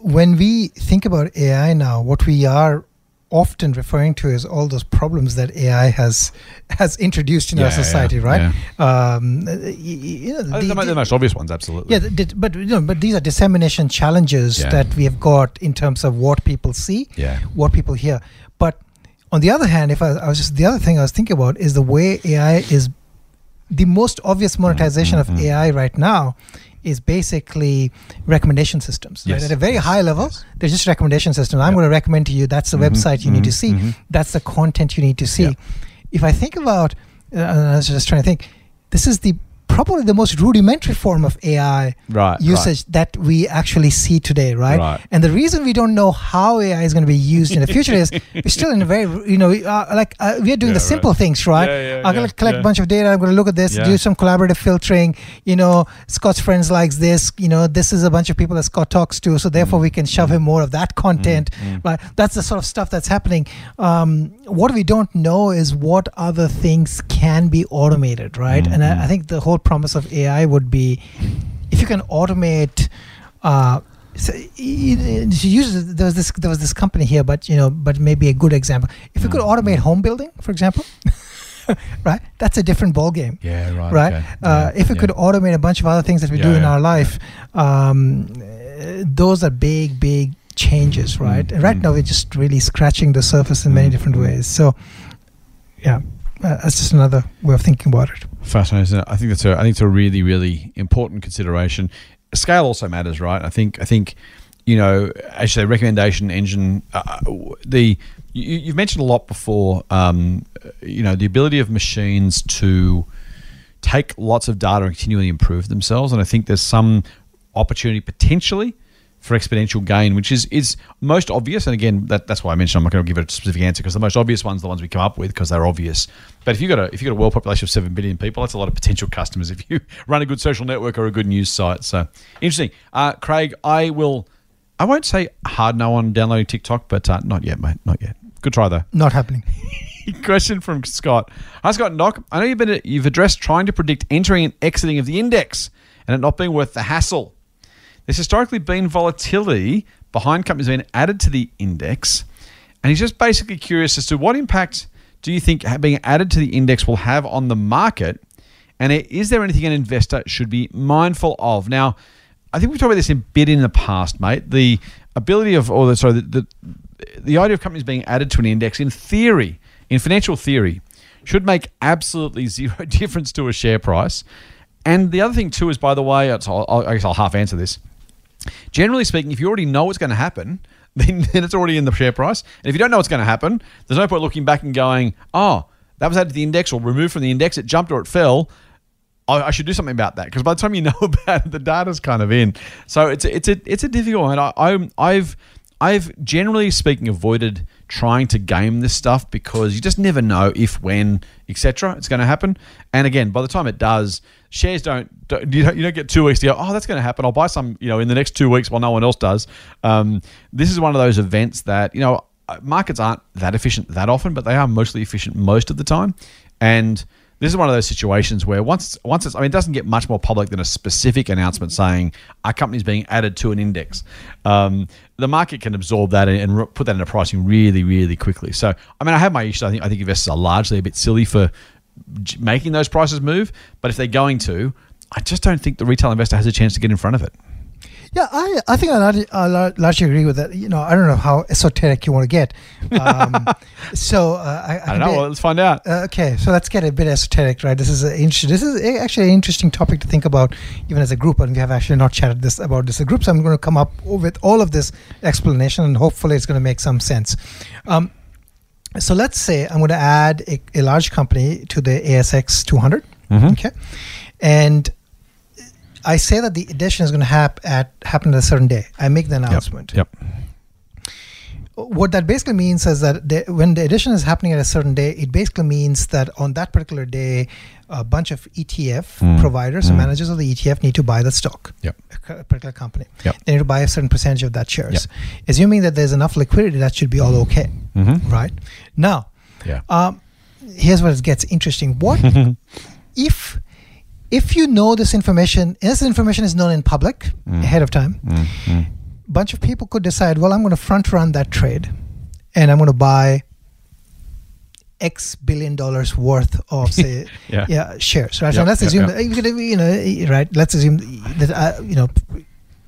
Speaker 5: when we think about AI now, what we are often referring to is all those problems that AI has has introduced in
Speaker 4: Yeah,
Speaker 5: our society,
Speaker 4: yeah,
Speaker 5: Um, right? Um, y- y- you know,
Speaker 4: Uh,
Speaker 5: the-
Speaker 4: the, the most obvious ones, absolutely.
Speaker 5: yeah, the- but you know, but these are dissemination challenges
Speaker 4: Yeah.
Speaker 5: that we have got in terms of what people see,
Speaker 4: Yeah.
Speaker 5: what people hear. On the other hand, if I, I was just the other thing I was thinking about is the way AI is the most obvious monetization
Speaker 4: mhm.
Speaker 5: of AI right now is basically recommendation systems. right? At a very
Speaker 4: yes,
Speaker 5: high level,
Speaker 4: yes.
Speaker 5: they're just recommendation systems. I'm
Speaker 4: Yep.
Speaker 5: going to recommend to you. That's the
Speaker 4: Mhm,
Speaker 5: website you need to
Speaker 4: mhm,
Speaker 5: see.
Speaker 4: mhm.
Speaker 5: That's the content you need to see.
Speaker 4: Yep.
Speaker 5: If I think about, uh, I was just trying to think, this is the probably the most rudimentary form of AI
Speaker 4: Right.
Speaker 5: usage that we actually see today, right?
Speaker 4: Right.
Speaker 5: And the reason we don't know how AI is going to be used in the future is we're still in a very, you know, uh, like uh, we are doing
Speaker 4: Yeah,
Speaker 5: the simple
Speaker 4: right.
Speaker 5: things, right?
Speaker 4: Yeah, yeah,
Speaker 5: I'm going to collect a bunch of data. I'm going to look at this, do some collaborative filtering. You know, Scott's friends likes this. You know, this is a bunch of people that Scott talks to, so therefore we can shove him more of that content,
Speaker 4: mm.
Speaker 5: right? That's the sort of stuff that's happening. Um, what we don't know is what other things can be automated, right? And
Speaker 4: Mhm.
Speaker 5: I, I think the whole promise of AI would be if you can automate. Uh, so she uses there was this there was this company here, but you know, but maybe a good example. If you could
Speaker 4: Mm.
Speaker 5: automate home building, for example, right, that's a different ball game
Speaker 4: Yeah. Right.
Speaker 5: right?
Speaker 4: okay.
Speaker 5: Uh,
Speaker 4: Yeah,
Speaker 5: if we
Speaker 4: yeah.
Speaker 5: could automate a bunch of other things that we
Speaker 4: Yeah,
Speaker 5: do in our life, um, those are big, big changes, right?
Speaker 4: Mm,
Speaker 5: And right now, we're just really scratching the surface in many
Speaker 4: Mm,
Speaker 5: different ways. So, yeah, uh, that's just another way of thinking about it.
Speaker 4: Fascinating. I think that's a. I think it's a really, really important consideration. Scale also matters, right? I think. I think, you know, say, recommendation engine. Uh, the you, you've mentioned a lot before. Um, you know, the ability of machines to take lots of data and continually improve themselves, and I think there's some opportunity potentially for exponential gain, which is is most obvious. And again, that, that's why I mentioned I'm not going to give it a specific answer because the most obvious ones are the ones we come up with because they're obvious. But if you got a if you got a world population of seven billion people, that's a lot of potential customers if you run a good social network or a good news site. So interesting, uh, Craig. I will. I won't say hard no on downloading TikTok, but uh, not yet, mate. Not yet. Good try though.
Speaker 5: Not happening.
Speaker 4: Question from Scott. Hi Scott Doc. I know you've been you've addressed trying to predict entering and exiting of the index and it not being worth the hassle. There's historically been volatility behind companies being added to the index, and he's just basically curious as to what impact do you think being added to the index will have on the market, and is there anything an investor should be mindful of? Now, I think we've talked about this a bit in the past, mate. The ability of, or the, sorry, the, the the idea of companies being added to an index, in theory, in financial theory, should make absolutely zero difference to a share price. And the other thing too is, by the way, I'll, I guess I'll half answer this. Generally speaking, if you already know what's going to happen, then, then it's already in the share price. And if you don't know what's going to happen, there's no point looking back and going, "Oh, that was added to the index or removed from the index. It jumped or it fell." I, I should do something about that because by the time you know about it, the data's kind of in. So it's a, it's a it's a difficult one. I, I'm I've I've generally speaking avoided trying to game this stuff because you just never know if, when, etc. It's going to happen. And again, by the time it does, shares don't, don't you don't you don't get two weeks to go. Oh, that's going to happen. I'll buy some you know in the next two weeks while no one else does. Um, this is one of those events that you know uh, markets aren't that efficient that often, but they are mostly efficient most of the time. And this is one of those situations where once once it's I mean it doesn't get much more public than a specific announcement saying our company's being added to an index. Um, the market can absorb that and, and put that into pricing really really quickly. So I mean I have my issues. I think I think investors are largely a bit silly for making those prices move. But if they're going to, I just don't think the retail investor has a chance to get in front of it.
Speaker 5: Yeah, I, I think I largely, I largely agree with that. You know, I don't know how esoteric you want to get. Um, so uh, I,
Speaker 4: I
Speaker 5: can
Speaker 4: don't know. let's find out.
Speaker 5: Uh, okay, so let's get a bit esoteric, right? This is a interesting. This is a- actually an interesting topic to think about, even as a group. And we have actually not chatted this about this as a group. So I'm going to come up with all of this explanation, and hopefully, it's going to make some sense. Um, so let's say I'm going to add a, a large company to the ASX 200.
Speaker 4: Mhm.
Speaker 5: Okay, and I say that the edition is going to hap- at happen at a certain day. I make the announcement.
Speaker 4: Yep.
Speaker 5: What that basically means is that the, when the edition is happening at a certain day, it basically means that on that particular day, a bunch of ETF
Speaker 4: Mm.
Speaker 5: providers and
Speaker 4: Mm.
Speaker 5: managers of the ETF need to buy the stock.
Speaker 4: Yep.
Speaker 5: A particular company.
Speaker 4: Yep.
Speaker 5: They need to buy a certain percentage of that shares. Assuming that there's enough liquidity, that should be all okay,
Speaker 4: Mm-hmm.
Speaker 5: right? Now,
Speaker 4: Yeah.
Speaker 5: um, here's where it gets interesting. What if if you know this information? This information is known in public
Speaker 4: Mm.
Speaker 5: ahead of time.
Speaker 4: Mm-hmm.
Speaker 5: Bunch of people could decide, well, I'm going to front run that trade, and I'm going to buy X billion dollars worth of say
Speaker 4: Yeah.
Speaker 5: yeah shares. Right.
Speaker 4: Yep,
Speaker 5: so let's
Speaker 4: yep,
Speaker 5: assume
Speaker 4: yep.
Speaker 5: that you you know right. Let's assume that uh, you know.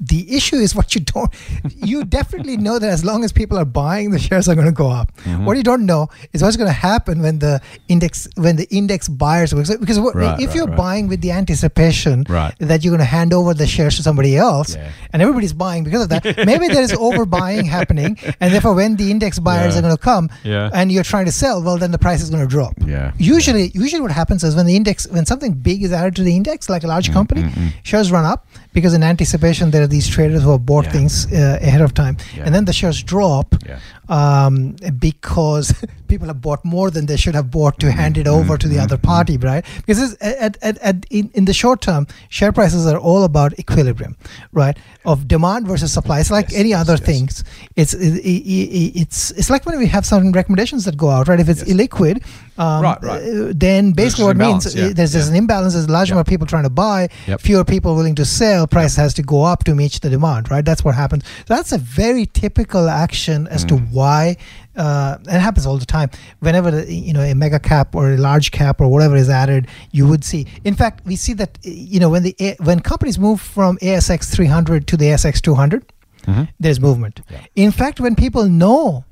Speaker 5: The issue is what you don't. You definitely know that as long as people are buying, the shares are going to go up.
Speaker 4: Mhm.
Speaker 5: What you don't know is what's going to happen when the index when the index buyers because what,
Speaker 4: Right,
Speaker 5: if
Speaker 4: right,
Speaker 5: you're
Speaker 4: right.
Speaker 5: buying with the anticipation
Speaker 4: Right.
Speaker 5: that you're going to hand over the shares to somebody else,
Speaker 4: Yeah.
Speaker 5: and everybody's buying because of that, maybe there is overbuying happening, and therefore when the index buyers
Speaker 4: Yeah.
Speaker 5: are going to come
Speaker 4: Yeah.
Speaker 5: and you're trying to sell, well then the price is going to drop.
Speaker 4: Yeah.
Speaker 5: Usually, usually what happens is when the index, when something big is added to the index, like a large company,
Speaker 4: mm, mm.
Speaker 5: shares run up because in anticipation there are these traders who have bought
Speaker 4: Yeah.
Speaker 5: things uh, ahead of time,
Speaker 4: Yeah.
Speaker 5: and then the shares drop
Speaker 4: Yeah.
Speaker 5: um, because people have bought more than they should have bought to hand it over to the other party, right? Because at, at, at, in, in the short term, share prices are all about equilibrium, right? Of demand versus supply. It's like
Speaker 4: Yes,
Speaker 5: any
Speaker 4: yes,
Speaker 5: other
Speaker 4: yes.
Speaker 5: things. It's it, it, it's it's like when we have certain recommendations that go out, right? If it's illiquid, um,
Speaker 4: Right, right.
Speaker 5: uh, then basically what it means uh, there's, there's an imbalance. There's a large
Speaker 4: Yep.
Speaker 5: amount of people trying to buy,
Speaker 4: Yep.
Speaker 5: fewer people willing to sell. Price has to go up to meet the demand, right? That's what happens. That's a very typical action as to
Speaker 4: Mm.
Speaker 5: why. Uh, and it happens all the time. Whenever the, you know a mega cap or a large cap or whatever is added, you would see. In fact, we see that you know when the when companies move from ASX 300 to the ASX 200,
Speaker 4: Mhm.
Speaker 5: there's movement.
Speaker 4: Yeah.
Speaker 5: In fact, when people know,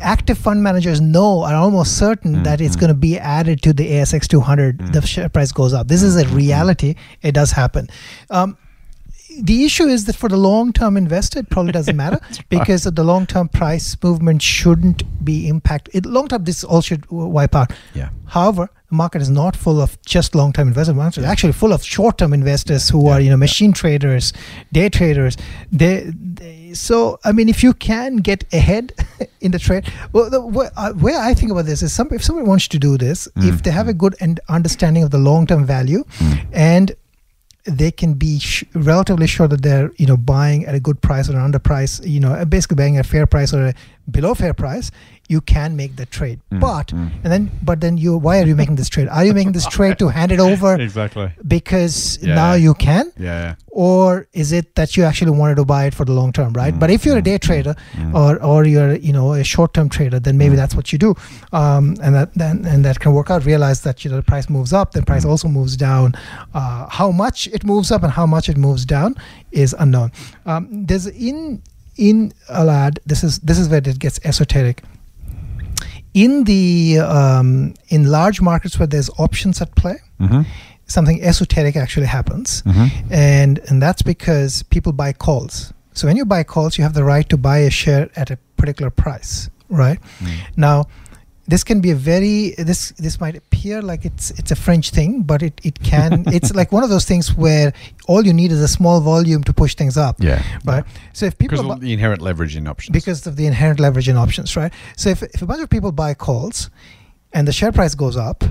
Speaker 5: active fund managers know are almost certain that it's
Speaker 4: Mhm.
Speaker 5: going to be added to the ASX 200, the
Speaker 4: Mm.
Speaker 5: share price goes up. This is a reality. It does happen. Um, the issue is that for the long-term investor, it probably doesn't matter because of the long-term price movement shouldn't be impacted. Long-term, this all should wipe out.
Speaker 4: Yeah.
Speaker 5: However, the market is not full of just long-term investors. The market is actually full of short-term investors who are, you know, machine traders, day traders. They, they, so, I mean, if you can get ahead in the trade, well, the way, uh, way I think about this is, some if somebody wants to do this, if they have a good and understanding of the long-term value, and they can be sh- relatively sure that they're you know buying at a good price or an underprice you know uh, basically buying at a fair price or a below fair price you can make the trade.
Speaker 4: Mm,
Speaker 5: but
Speaker 4: mm.
Speaker 5: and then but then you why are you making this trade? Are you making this trade to hand it over
Speaker 4: Exactly.
Speaker 5: because
Speaker 4: Yeah.
Speaker 5: now you can?
Speaker 4: Yeah.
Speaker 5: or is it that you actually wanted to buy it for the long term right?
Speaker 4: Mm,
Speaker 5: but if you're a
Speaker 4: mm,
Speaker 5: day trader
Speaker 4: mm.
Speaker 5: or or you're you know a short term trader then maybe that's what you do. Um, and that then and that can work out. Realize that you know the price moves up then price also moves down. Uh, how much it moves up and how much it moves down is unknown. Um, there's in in alad this is this is where it gets esoteric in the um, in large markets where there's options at play
Speaker 4: Mm-hmm.
Speaker 5: something esoteric actually happens
Speaker 4: Mm-hmm.
Speaker 5: and and that's because people buy calls so when you buy calls you have the right to buy a share at a particular price right
Speaker 4: Mm.
Speaker 5: now this can be a very this this might appear like it's it's a french thing but it, it can it's like one of those things where all you need is a small volume to push things up
Speaker 4: Yeah.
Speaker 5: right so if people
Speaker 4: Because
Speaker 5: bu-
Speaker 4: of the inherent leverage in options.
Speaker 5: because of the inherent leverage in options, right? So if, if a bunch of people buy calls and the share price goes up,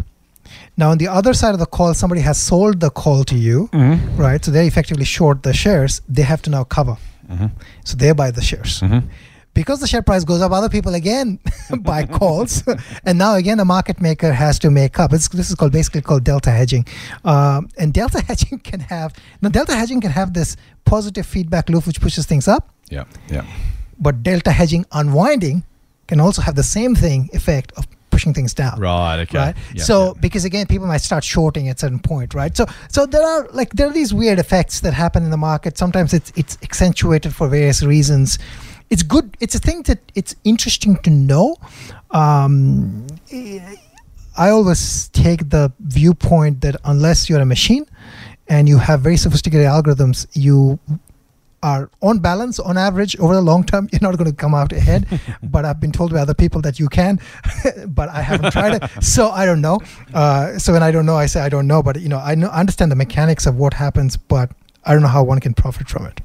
Speaker 5: now on the other side of the call, somebody has sold the call to you,
Speaker 4: Mm-hmm.
Speaker 5: right? So they effectively short the shares. They have to now cover.
Speaker 4: Mm-hmm.
Speaker 5: So they buy the shares.
Speaker 4: Mm-hmm.
Speaker 5: Because the share price goes up, other people again buy calls, and now again the market maker has to make up. It's, this is called basically called delta hedging, um, and delta hedging can have now delta hedging can have this positive feedback loop which pushes things up,
Speaker 4: Yeah. Yeah.
Speaker 5: but delta hedging unwinding can also have the same thing effect of pushing things down
Speaker 4: Right. Okay.
Speaker 5: right
Speaker 4: Yeah,
Speaker 5: so
Speaker 4: yeah.
Speaker 5: because again people might start shorting at a certain point right so so there are like there are these weird effects that happen in the market sometimes it's it's accentuated for various reasons it's good it's a thing that it's interesting to know um, i always take the viewpoint that unless you're a machine and you have very sophisticated algorithms you are on balance, on average, over the long term, you're not going to come out ahead. but I've been told by other people that you can, but I haven't tried it, so I don't know. Uh, so when I don't know, I say I don't know. But you know, I know, understand the mechanics of what happens, but I don't know how one can profit from it.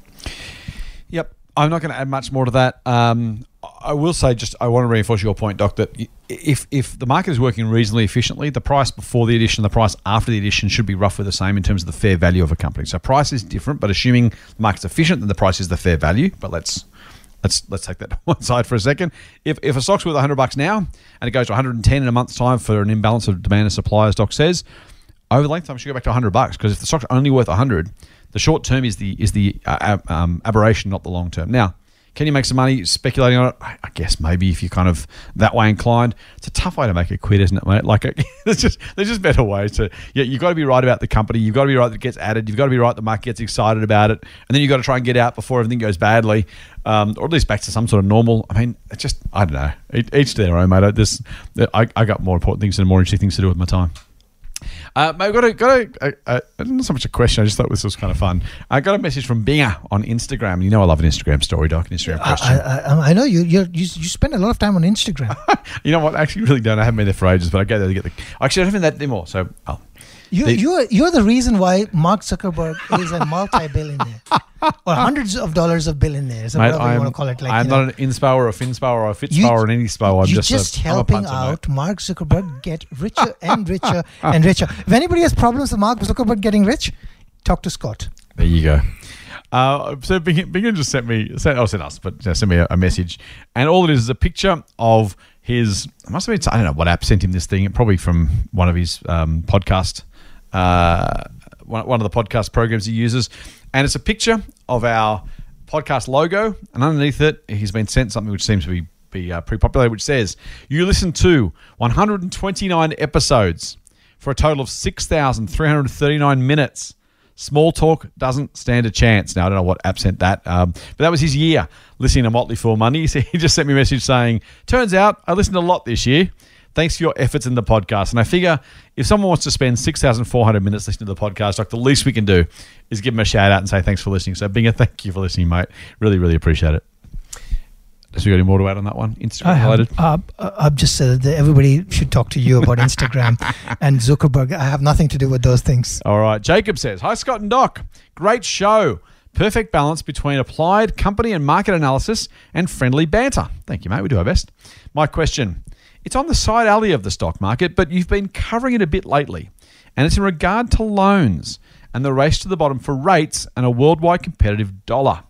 Speaker 4: I'm not going to add much more to that. Um, I will say, just I want to reinforce your point, Doc, that if if the market is working reasonably efficiently, the price before the addition, the price after the addition should be roughly the same in terms of the fair value of a company. So price is different, but assuming the market's efficient, then the price is the fair value. But let's let's let's take that one side for a second. If if a stock's worth 100 bucks now and it goes to 110 in a month's time for an imbalance of demand and supply, as Doc says, over the length of time, it should go back to 100 bucks because if the stock's only worth 100, the short term is the is the uh, um, aberration, not the long term. Now can you make some money speculating on it? I guess maybe if you're kind of that way inclined. It's a tough way to make a quid, isn't it, mate? Like, there's just there's just better ways to. Yeah, you've got to be right about the company. You've got to be right that it gets added. You've got to be right the market gets excited about it, and then you've got to try and get out before everything goes badly, um, or at least back to some sort of normal. I mean, it's just I don't know. Each to their own, mate. This I, I got more important things and more interesting things to do with my time. Uh, I got a got a, a, a, not so much a question. I just thought this was kind of fun. I got a message from Binger on Instagram. You know, I love an Instagram story, doc, an Instagram question.
Speaker 5: I, I, I know you you you spend a lot of time on Instagram.
Speaker 4: you know what? I actually really don't. I haven't been there for ages, but I go there to get the. Actually, I haven't been that anymore. So, oh,
Speaker 5: you, the, you're, you're the reason why Mark Zuckerberg is a multi-billionaire, or hundreds of dollars of billionaires, or whatever you want to call it.
Speaker 4: Like, I'm not know. an inspo or a finspo or a fitspo or any spo. I'm
Speaker 5: you're
Speaker 4: just,
Speaker 5: just
Speaker 4: a,
Speaker 5: helping out Mark Zuckerberg get richer and richer and richer. If anybody has problems with Mark Zuckerberg getting rich, talk to Scott.
Speaker 4: There you go. Uh, so Bingen just sent me, sent, oh, sent us, but uh, sent me a, a, message, and all it is is a picture of his. I must have been, I don't know what app sent him this thing. Probably from one of his um, podcast uh, one, one of the podcast programs he uses. And it's a picture of our podcast logo. And underneath it, he's been sent something which seems to be, be uh, pretty popular, which says, You listen to 129 episodes for a total of 6,339 minutes. Small talk doesn't stand a chance. Now, I don't know what app sent that, um, but that was his year listening to Motley Fool Money. So he just sent me a message saying, Turns out I listened a lot this year. Thanks for your efforts in the podcast. And I figure if someone wants to spend 6,400 minutes listening to the podcast, like the least we can do is give them a shout out and say thanks for listening. So, Binger, thank you for listening, mate. Really, really appreciate it. Has we got any more to add on that one? Instagram related?
Speaker 5: Uh, I've just said that everybody should talk to you about Instagram and Zuckerberg. I have nothing to do with those things.
Speaker 4: All right. Jacob says, Hi, Scott and Doc. Great show. Perfect balance between applied company and market analysis and friendly banter. Thank you, mate. We do our best. My question it's on the side alley of the stock market, but you've been covering it a bit lately. And it's in regard to loans and the race to the bottom for rates and a worldwide competitive dollar.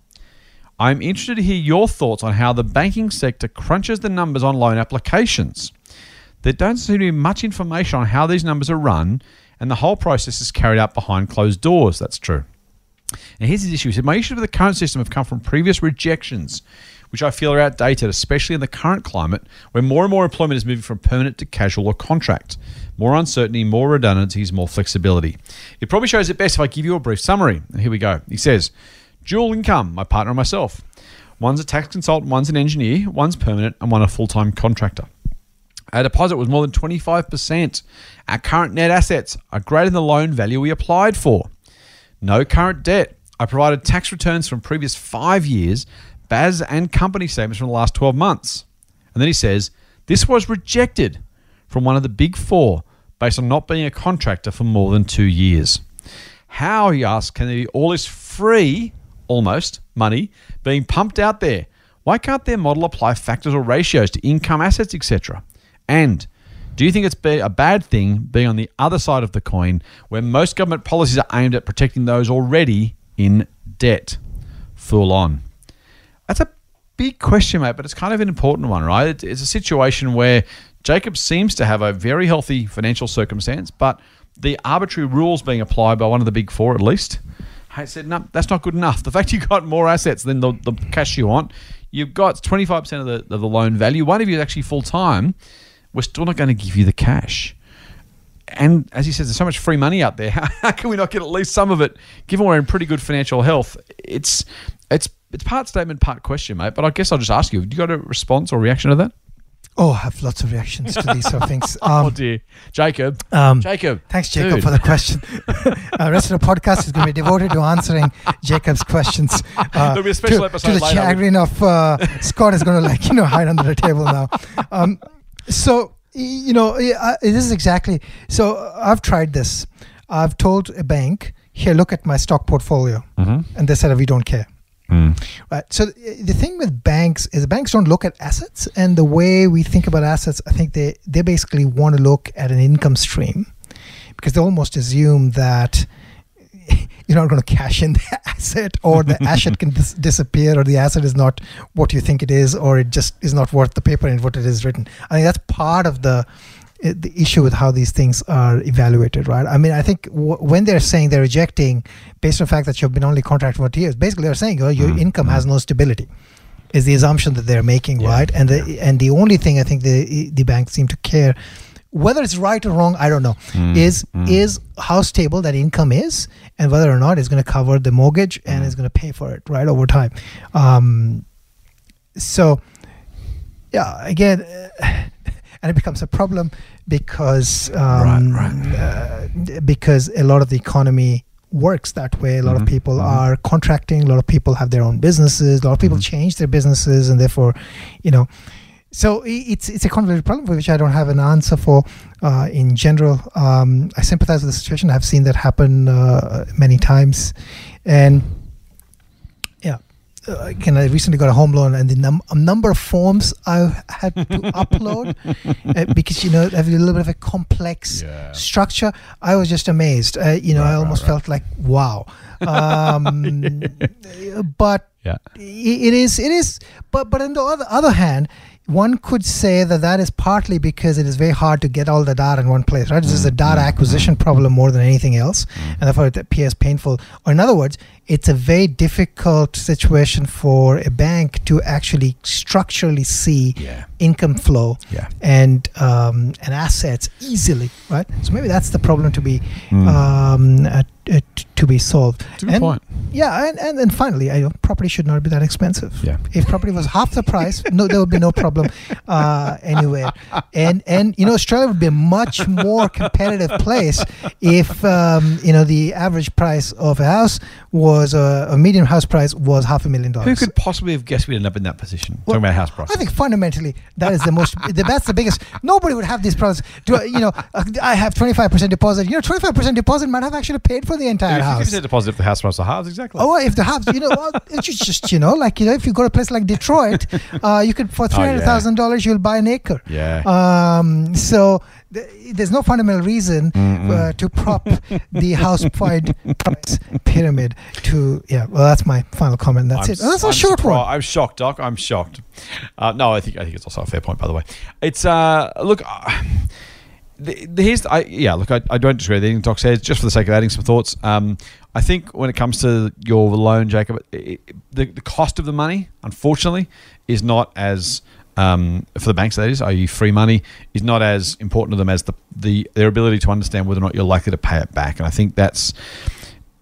Speaker 4: I'm interested to hear your thoughts on how the banking sector crunches the numbers on loan applications. There don't seem to be much information on how these numbers are run, and the whole process is carried out behind closed doors. That's true. And here's his issue. He said, My issues with the current system have come from previous rejections which I feel are outdated, especially in the current climate where more and more employment is moving from permanent to casual or contract. More uncertainty, more redundancies, more flexibility. It probably shows it best if I give you a brief summary. Here we go. He says, dual income, my partner and myself. One's a tax consultant, one's an engineer, one's permanent, and one a full time contractor. Our deposit was more than 25%. Our current net assets are greater than the loan value we applied for. No current debt. I provided tax returns from previous five years BAS and company statements from the last 12 months. And then he says, This was rejected from one of the big four based on not being a contractor for more than two years. How, he asks, can there be all this free, almost, money being pumped out there? Why can't their model apply factors or ratios to income, assets, etc.? And do you think it's a bad thing being on the other side of the coin where most government policies are aimed at protecting those already in debt? Full on. That's a big question, mate, but it's kind of an important one, right? It's a situation where Jacob seems to have a very healthy financial circumstance, but the arbitrary rules being applied by one of the big four at least. I said, no, that's not good enough. The fact you've got more assets than the, the cash you want, you've got 25% of the, of the loan value. One of you is actually full time. We're still not going to give you the cash. And as he says, there's so much free money out there. How, how can we not get at least some of it, given we're in pretty good financial health? It's it's it's part statement, part question, mate. But I guess I'll just ask you: Have you got a response or reaction to that?
Speaker 5: Oh, I have lots of reactions to these sort of things.
Speaker 4: oh
Speaker 5: Um,
Speaker 4: dear, Jacob.
Speaker 5: um,
Speaker 4: Jacob.
Speaker 5: Thanks, Jacob,
Speaker 4: Dude.
Speaker 5: for the question. uh, rest of the podcast is going to be devoted to answering Jacob's questions. Uh,
Speaker 4: There'll be a special
Speaker 5: to,
Speaker 4: episode
Speaker 5: to the
Speaker 4: later.
Speaker 5: chagrin of uh, Scott is going to like you know hide under the table now. Um, so you know I- this is exactly. So uh, I've tried this. I've told a bank, here, look at my stock portfolio,
Speaker 4: Mhm.
Speaker 5: and they said we don't care.
Speaker 4: Mm.
Speaker 5: Right. So the thing with banks is banks don't look at assets, and the way we think about assets, I think they they basically want to look at an income stream because they almost assume that you're not going to cash in the asset, or the asset can dis- disappear, or the asset is not what you think it is, or it just is not worth the paper in what it is written. I think that's part of the the issue with how these things are evaluated, right? I mean, I think w- when they're saying they're rejecting based on the fact that you've been only contracted for two years, basically they're saying oh, your
Speaker 4: Mm,
Speaker 5: income has no stability. Is the assumption that they're making,
Speaker 4: Yeah,
Speaker 5: right? And the and the only thing I think the the banks seem to care, whether it's right or wrong, I don't know,
Speaker 4: Mm,
Speaker 5: is
Speaker 4: mm.
Speaker 5: is how stable that income is, and whether or not it's going to cover the mortgage and
Speaker 4: Mm.
Speaker 5: is going to pay for it, right, over time. Um, so, yeah, again, and it becomes a problem because um,
Speaker 4: Right, right.
Speaker 5: Uh, because a lot of the economy works that way. A lot
Speaker 4: Mhm,
Speaker 5: of people
Speaker 4: mhm.
Speaker 5: are contracting. A lot of people have their own businesses. A lot of people
Speaker 4: Mhm.
Speaker 5: change their businesses, and therefore, you know. So it's it's a convoluted problem for which I don't have an answer for. Uh, in general, um, I sympathize with the situation. I've seen that happen uh, many times, and. Uh, again, I recently got a home loan, and the num- a number of forms I had to upload uh, because you know have a little bit of a complex
Speaker 4: Yeah.
Speaker 5: structure. I was just amazed. Uh, you know,
Speaker 4: Right,
Speaker 5: I almost
Speaker 4: right.
Speaker 5: felt like wow. Um, but
Speaker 4: Yeah.
Speaker 5: it is it is but but on the other, other hand one could say that that is partly because it is very hard to get all the data in one place right this is a data acquisition problem more than anything else and therefore it appears painful or in other words it's a very difficult situation for a bank to actually structurally see
Speaker 4: Yeah.
Speaker 5: income flow
Speaker 4: Yeah.
Speaker 5: and um, and assets easily right so maybe that's the problem to be
Speaker 4: Mm.
Speaker 5: um, uh, uh, to be solved
Speaker 4: good
Speaker 5: and,
Speaker 4: point.
Speaker 5: yeah, and, and then finally, I property should not be that expensive.
Speaker 4: Yeah.
Speaker 5: If property was half the price, no, there would be no problem uh, anywhere. And and you know, Australia would be a much more competitive place if um, you know the average price of a house was uh, a median house price was half a million dollars.
Speaker 4: Who could possibly have guessed we'd end up in that position?
Speaker 5: Well,
Speaker 4: Talking about house price.
Speaker 5: I think fundamentally that is the most. the, that's the biggest. Nobody would have these problems. Do I- you know? I have twenty five percent deposit. You know, twenty five percent deposit might have actually paid for the entire house.
Speaker 4: Fifty percent deposit if the house price of house exactly.
Speaker 5: Oh, well, if the house, you know, well, it's just, just you know, like you know, if you go to a place like Detroit, uh, you could for three hundred thousand dollars, you'll buy an acre.
Speaker 4: Oh, yeah.
Speaker 5: Um, so th- there's no fundamental reason uh, to prop the house price pyramid. To yeah, well, that's my final comment. That's
Speaker 4: I'm
Speaker 5: it. Oh, that's a
Speaker 4: I'm
Speaker 5: short
Speaker 4: surprised-
Speaker 5: one.
Speaker 4: I'm shocked, Doc. I'm shocked. Uh, no, I think I think it's also a fair point. By the way, it's uh, look. Uh, the, the, here's I, yeah. Look, I, I don't disagree with anything Doc says. Just for the sake of adding some thoughts, um, I think when it comes to your loan, Jacob, it, it- the the cost of the money, unfortunately, is not as um, for the banks that is, i.e., free money, is not as important to them as the, the their ability to understand whether or not you're likely to pay it back. And I think that's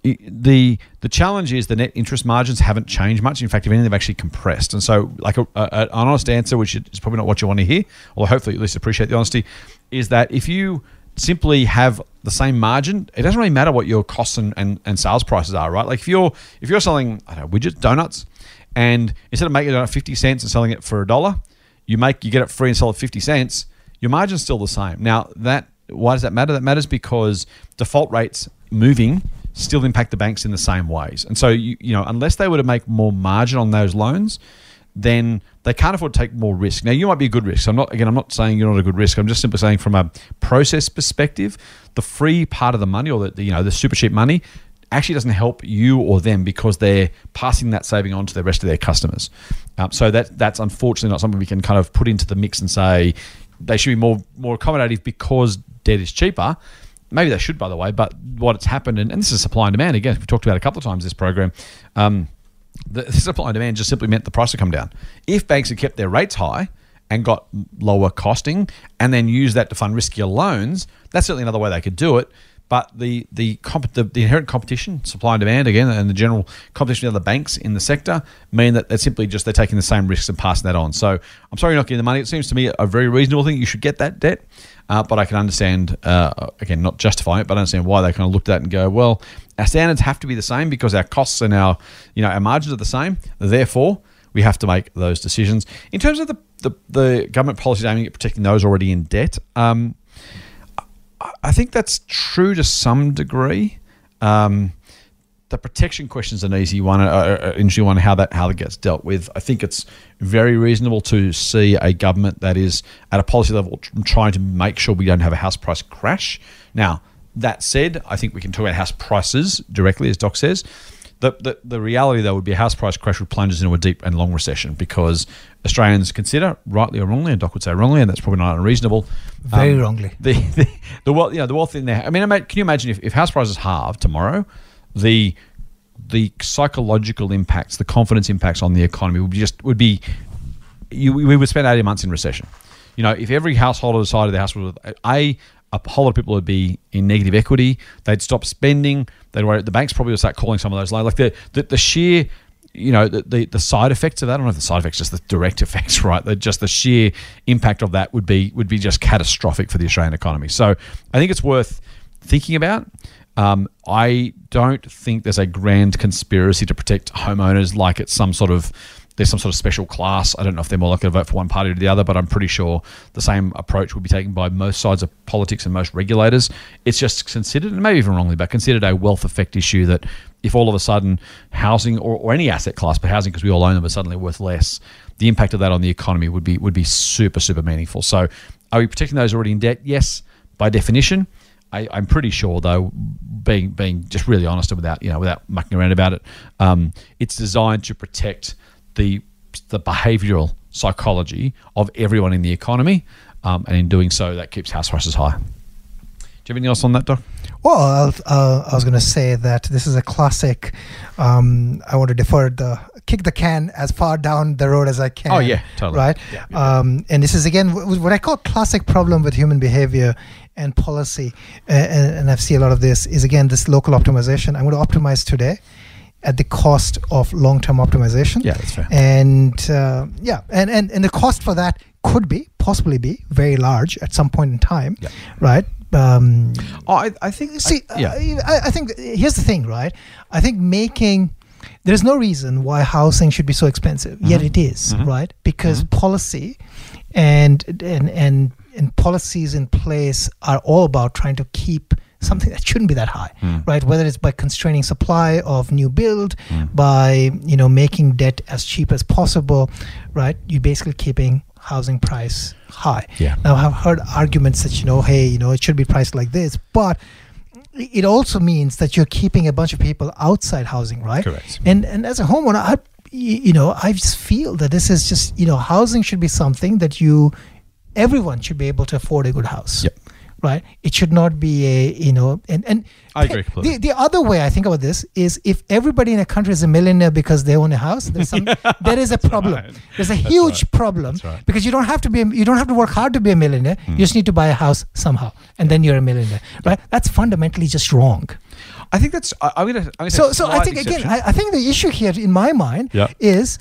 Speaker 4: the the challenge is the net interest margins haven't changed much. In fact, if anything, they've actually compressed. And so, like a, a, an honest answer, which is probably not what you want to hear, although hopefully at least appreciate the honesty, is that if you simply have the same margin, it doesn't really matter what your costs and, and, and sales prices are, right? Like if you're if you're selling I don't know, widgets, donuts, and instead of making it at fifty cents and selling it for a dollar, you make you get it free and sell it fifty cents. Your margin's still the same. Now that why does that matter? That matters because default rates moving still impact the banks in the same ways. And so you you know unless they were to make more margin on those loans, then they can't afford to take more risk. Now you might be a good risk. So I'm not again I'm not saying you're not a good risk. I'm just simply saying from a process perspective, the free part of the money or the you know the super cheap money actually doesn't help you or them because they're passing that saving on to the rest of their customers. Um, so that that's unfortunately not something we can kind of put into the mix and say they should be more more accommodative because debt is cheaper. Maybe they should, by the way. But what it's happened, and, and this is supply and demand again. We've talked about a couple of times this program. Um, the, the supply and demand just simply meant the price would come down. If banks had kept their rates high and got lower costing, and then use that to fund riskier loans, that's certainly another way they could do it. But the the, comp- the the inherent competition, supply and demand again, and the general competition of other banks in the sector mean that they're simply just they're taking the same risks and passing that on. So I'm sorry you're not getting the money. It seems to me a very reasonable thing. You should get that debt. Uh, but I can understand, uh, again, not justifying it, but I understand why they kind of looked at it and go, well, our standards have to be the same because our costs and our, you know, our margins are the same. Therefore, we have to make those decisions. In terms of the, the, the government policies aiming at protecting those already in debt, um, I think that's true to some degree. Um, the protection question is an easy one, uh, uh, interesting one. How that how that gets dealt with. I think it's very reasonable to see a government that is at a policy level trying to make sure we don't have a house price crash. Now that said, I think we can talk about house prices directly, as Doc says. The, the, the reality, though, would be a house price crash would plunge us into a deep and long recession because Australians consider, rightly or wrongly, and Doc would say wrongly, and that's probably not unreasonable.
Speaker 5: Very um, wrongly.
Speaker 4: The, the, the wealth, you know, the wealth in there. I mean, can you imagine if, if house prices halve tomorrow, the the psychological impacts, the confidence impacts on the economy would be just would be you, we would spend 18 months in recession. You know, if every household decided the house was a a whole lot of people would be in negative equity. They'd stop spending. They'd worry. The banks probably would start calling some of those loans. Like the, the, the sheer, you know, the, the, the side effects of that. I don't know if the side effects, just the direct effects, right? The, just the sheer impact of that would be would be just catastrophic for the Australian economy. So I think it's worth thinking about. Um, I don't think there's a grand conspiracy to protect homeowners like it's some sort of there's some sort of special class. I don't know if they're more likely to vote for one party or the other, but I'm pretty sure the same approach would be taken by most sides of politics and most regulators. It's just considered, and maybe even wrongly, but considered a wealth effect issue that if all of a sudden housing or, or any asset class, but housing because we all own them, are suddenly worth less, the impact of that on the economy would be would be super super meaningful. So, are we protecting those already in debt? Yes, by definition. I, am pretty sure, though, being being just really honest and without you know without mucking around about it, um, it's designed to protect the the behavioural psychology of everyone in the economy, um, and in doing so, that keeps house prices high. Do you have anything else on that, Doc?
Speaker 5: Well, uh, I was going to say that this is a classic. Um, I want to defer the kick the can as far down the road as I can.
Speaker 4: Oh yeah, totally.
Speaker 5: Right.
Speaker 4: Yeah, yeah.
Speaker 5: Um, and this is again what I call classic problem with human behavior and policy, and, and I see a lot of this is again this local optimization. I'm going to optimize today at the cost of long-term optimization.
Speaker 4: Yeah, that's fair.
Speaker 5: And uh, yeah, and, and and the cost for that could be possibly be very large at some point in time,
Speaker 4: yeah.
Speaker 5: right? Um,
Speaker 4: oh, I, I think.
Speaker 5: See,
Speaker 4: I, yeah.
Speaker 5: I, I think here's the thing, right? I think making there's no reason why housing should be so expensive, mm-hmm. yet it is, mm-hmm. right? Because mm-hmm. policy and and and and policies in place are all about trying to keep something that shouldn't be that high, mm. right? Whether it's by constraining supply of new build, mm. by you know making debt as cheap as possible, right? You're basically keeping housing price high.
Speaker 4: Yeah.
Speaker 5: Now I've heard arguments that you know, hey, you know, it should be priced like this, but it also means that you're keeping a bunch of people outside housing, right?
Speaker 4: Correct.
Speaker 5: And and as a homeowner, I you know, I just feel that this is just you know, housing should be something that you everyone should be able to afford a good house.
Speaker 4: Yep
Speaker 5: right? It should not be a you know and and
Speaker 4: I agree.
Speaker 5: The, the other way I think about this is if everybody in a country is a millionaire because they own a house, there's some, there is a problem. Right. There's a That's huge right. problem right. because you don't have to be you don't have to work hard to be a millionaire. Mm. You just need to buy a house somehow, and then you're a millionaire, right? That's fundamentally just wrong.
Speaker 4: I think that's. I, am gonna. Gonna
Speaker 5: so so I think again, I, I, think the issue here in my mind
Speaker 4: yeah.
Speaker 5: is.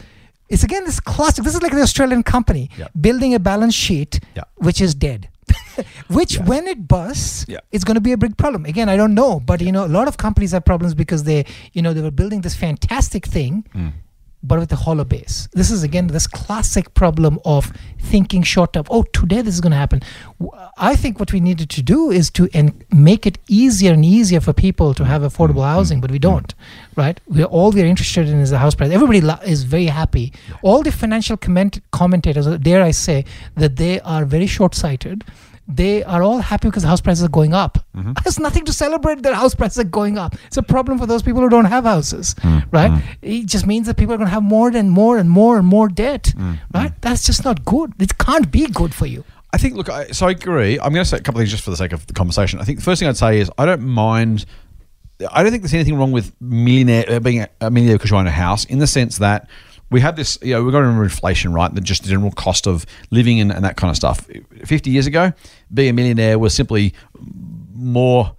Speaker 5: It's again this classic. This is like the Australian company
Speaker 4: yeah.
Speaker 5: building a balance sheet,
Speaker 4: yeah.
Speaker 5: which is dead. which
Speaker 4: yeah.
Speaker 5: when it busts
Speaker 4: yeah.
Speaker 5: it's going to be a big problem again i don't know but you know a lot of companies have problems because they you know they were building this fantastic thing
Speaker 4: mm.
Speaker 5: but with a hollow base this is again this classic problem of thinking short term oh today this is going to happen i think what we needed to do is to en- make it easier and easier for people to have affordable mm. housing but we don't right we're all we're interested in is the house price everybody lo- is very happy all the financial comment- commentators dare i say that they are very short-sighted they are all happy because house prices are going up. Mm-hmm. There's nothing to celebrate that house prices are going up. It's a problem for those people who don't have houses, mm-hmm. right? It just means that people are going to have more and more and more and more debt, mm-hmm. right? That's just not good. It can't be good for you.
Speaker 4: I think, look, I, so I agree. I'm going to say a couple of things just for the sake of the conversation. I think the first thing I'd say is I don't mind. I don't think there's anything wrong with millionaire uh, being a millionaire because you own a house in the sense that we have this, you know, we've got to remember inflation, right? The just the general cost of living and, and that kind of stuff. 50 years ago, being a millionaire was simply more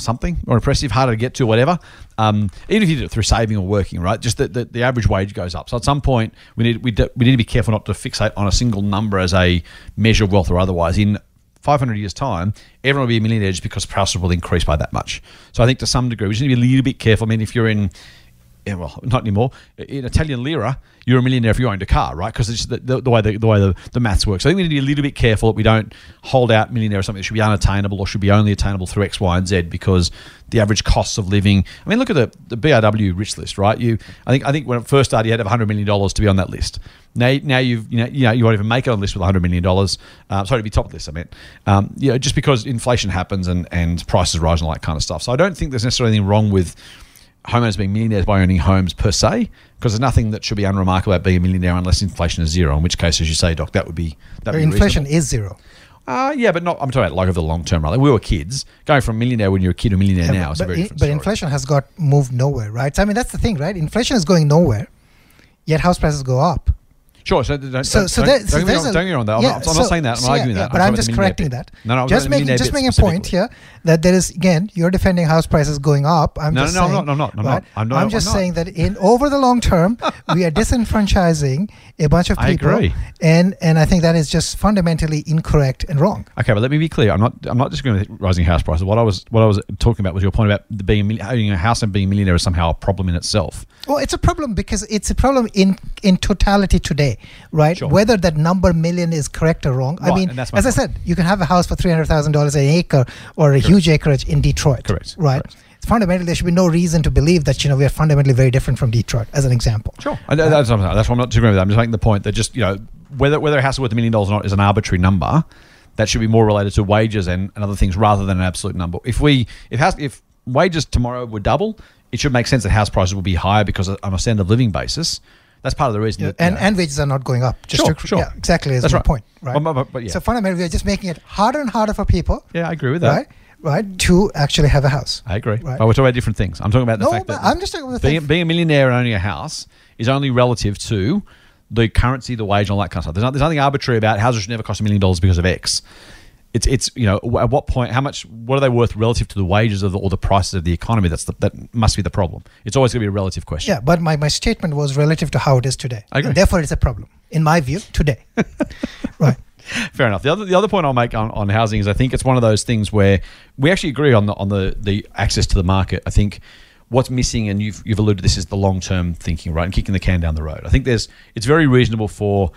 Speaker 4: something more impressive, harder to get to, whatever. Um, even if you do it through saving or working, right? Just that the, the, average wage goes up. So at some point, we need we, do, we need to be careful not to fixate on a single number as a measure of wealth or otherwise. In 500 years' time, everyone will be a millionaire just because prices will increase by that much. So I think to some degree, we just need to be a little bit careful. I mean, if you're in well, not anymore. In Italian lira, you're a millionaire if you owned a car, right? Because it's the, the, the, way the, the way the, the maths works. So I think we need to be a little bit careful that we don't hold out millionaire as something that should be unattainable or should be only attainable through X, Y, and Z because the average costs of living. I mean, look at the, the BRW rich list, right? You, I think, I think when it first started, you had to have 100 million dollars to be on that list. Now, now you've, you know, you know, you won't even make it on a list with 100 million dollars. Um, sorry to be top of the list, I meant. Um, you know, just because inflation happens and and prices rise and all that kind of stuff. So I don't think there's necessarily anything wrong with homeowners being millionaires by owning homes per se, because there's nothing that should be unremarkable about being a millionaire unless inflation is zero. In which case, as you say, Doc, that would be that.
Speaker 5: Inflation is zero.
Speaker 4: Uh, yeah, but not. I'm talking about like over the long term, right? Like we were kids going from millionaire when you're a kid to millionaire yeah, now.
Speaker 5: But,
Speaker 4: but,
Speaker 5: in, but inflation has got moved nowhere, right? So, I mean, that's the thing, right? Inflation is going nowhere, yet house prices go up.
Speaker 4: Sure. So, don't, so, so don't, don't, get me don't get on that. I'm, not, I'm so, not saying that. I'm so arguing yeah, that.
Speaker 5: But I'm, I'm just correcting that. No, no. Just making just making a point here that there is again you're defending house prices going up. I'm
Speaker 4: no,
Speaker 5: just
Speaker 4: no, no,
Speaker 5: saying,
Speaker 4: no, no, no,
Speaker 5: right?
Speaker 4: I'm,
Speaker 5: not, I'm just saying that in over the long term we are disenfranchising a bunch of people.
Speaker 4: I agree.
Speaker 5: And and I think that is just fundamentally incorrect and wrong.
Speaker 4: Okay, but let me be clear. I'm not I'm not going with rising house prices. What I was what I was talking about was your point about being owning a house and being a millionaire is somehow a problem in itself.
Speaker 5: Well, it's a problem because it's a problem in in totality today, right? Sure. Whether that number million is correct or wrong.
Speaker 4: Right,
Speaker 5: I mean,
Speaker 4: as
Speaker 5: point. I said, you can have a house for three hundred thousand dollars an acre or a Correct. huge acreage in Detroit.
Speaker 4: Correct.
Speaker 5: Right.
Speaker 4: Correct.
Speaker 5: Fundamentally, there should be no reason to believe that you know we are fundamentally very different from Detroit, as an example.
Speaker 4: Sure, uh, that's, that's why I'm not disagreeing with that. I'm just making the point that just you know whether whether a house is worth a million dollars or not is an arbitrary number. That should be more related to wages and, and other things rather than an absolute number. If we if house if wages tomorrow would double, it should make sense that house prices will be higher because on a standard of living basis. That's part of the reason.
Speaker 5: Yeah,
Speaker 4: that,
Speaker 5: and, and wages are not going up.
Speaker 4: Just sure, to, sure.
Speaker 5: Yeah, exactly. Is
Speaker 4: That's
Speaker 5: my
Speaker 4: right.
Speaker 5: point. Right.
Speaker 4: But, but, but, yeah.
Speaker 5: So fundamentally, we're just making it harder and harder for people.
Speaker 4: Yeah, I agree with that.
Speaker 5: Right. Right. To actually have a house.
Speaker 4: I agree. Right. But we're talking about different things. I'm talking about the
Speaker 5: no,
Speaker 4: fact that
Speaker 5: I'm just talking about
Speaker 4: being, being a millionaire and owning a house is only relative to the currency, the wage, and all that kind of stuff. There's, not, there's nothing arbitrary about houses should never cost a million dollars because of X it's it's you know at what point how much what are they worth relative to the wages of the, or the prices of the economy that's the, that must be the problem it's always going to be a relative question
Speaker 5: yeah but my, my statement was relative to how it is today. And therefore it's a problem in my view today right
Speaker 4: Fair enough. The other, the other point I'll make on, on housing is I think it's one of those things where we actually agree on the on the, the access to the market. I think what's missing, and you've you've alluded to this, is the long term thinking, right, and kicking the can down the road. I think there's it's very reasonable for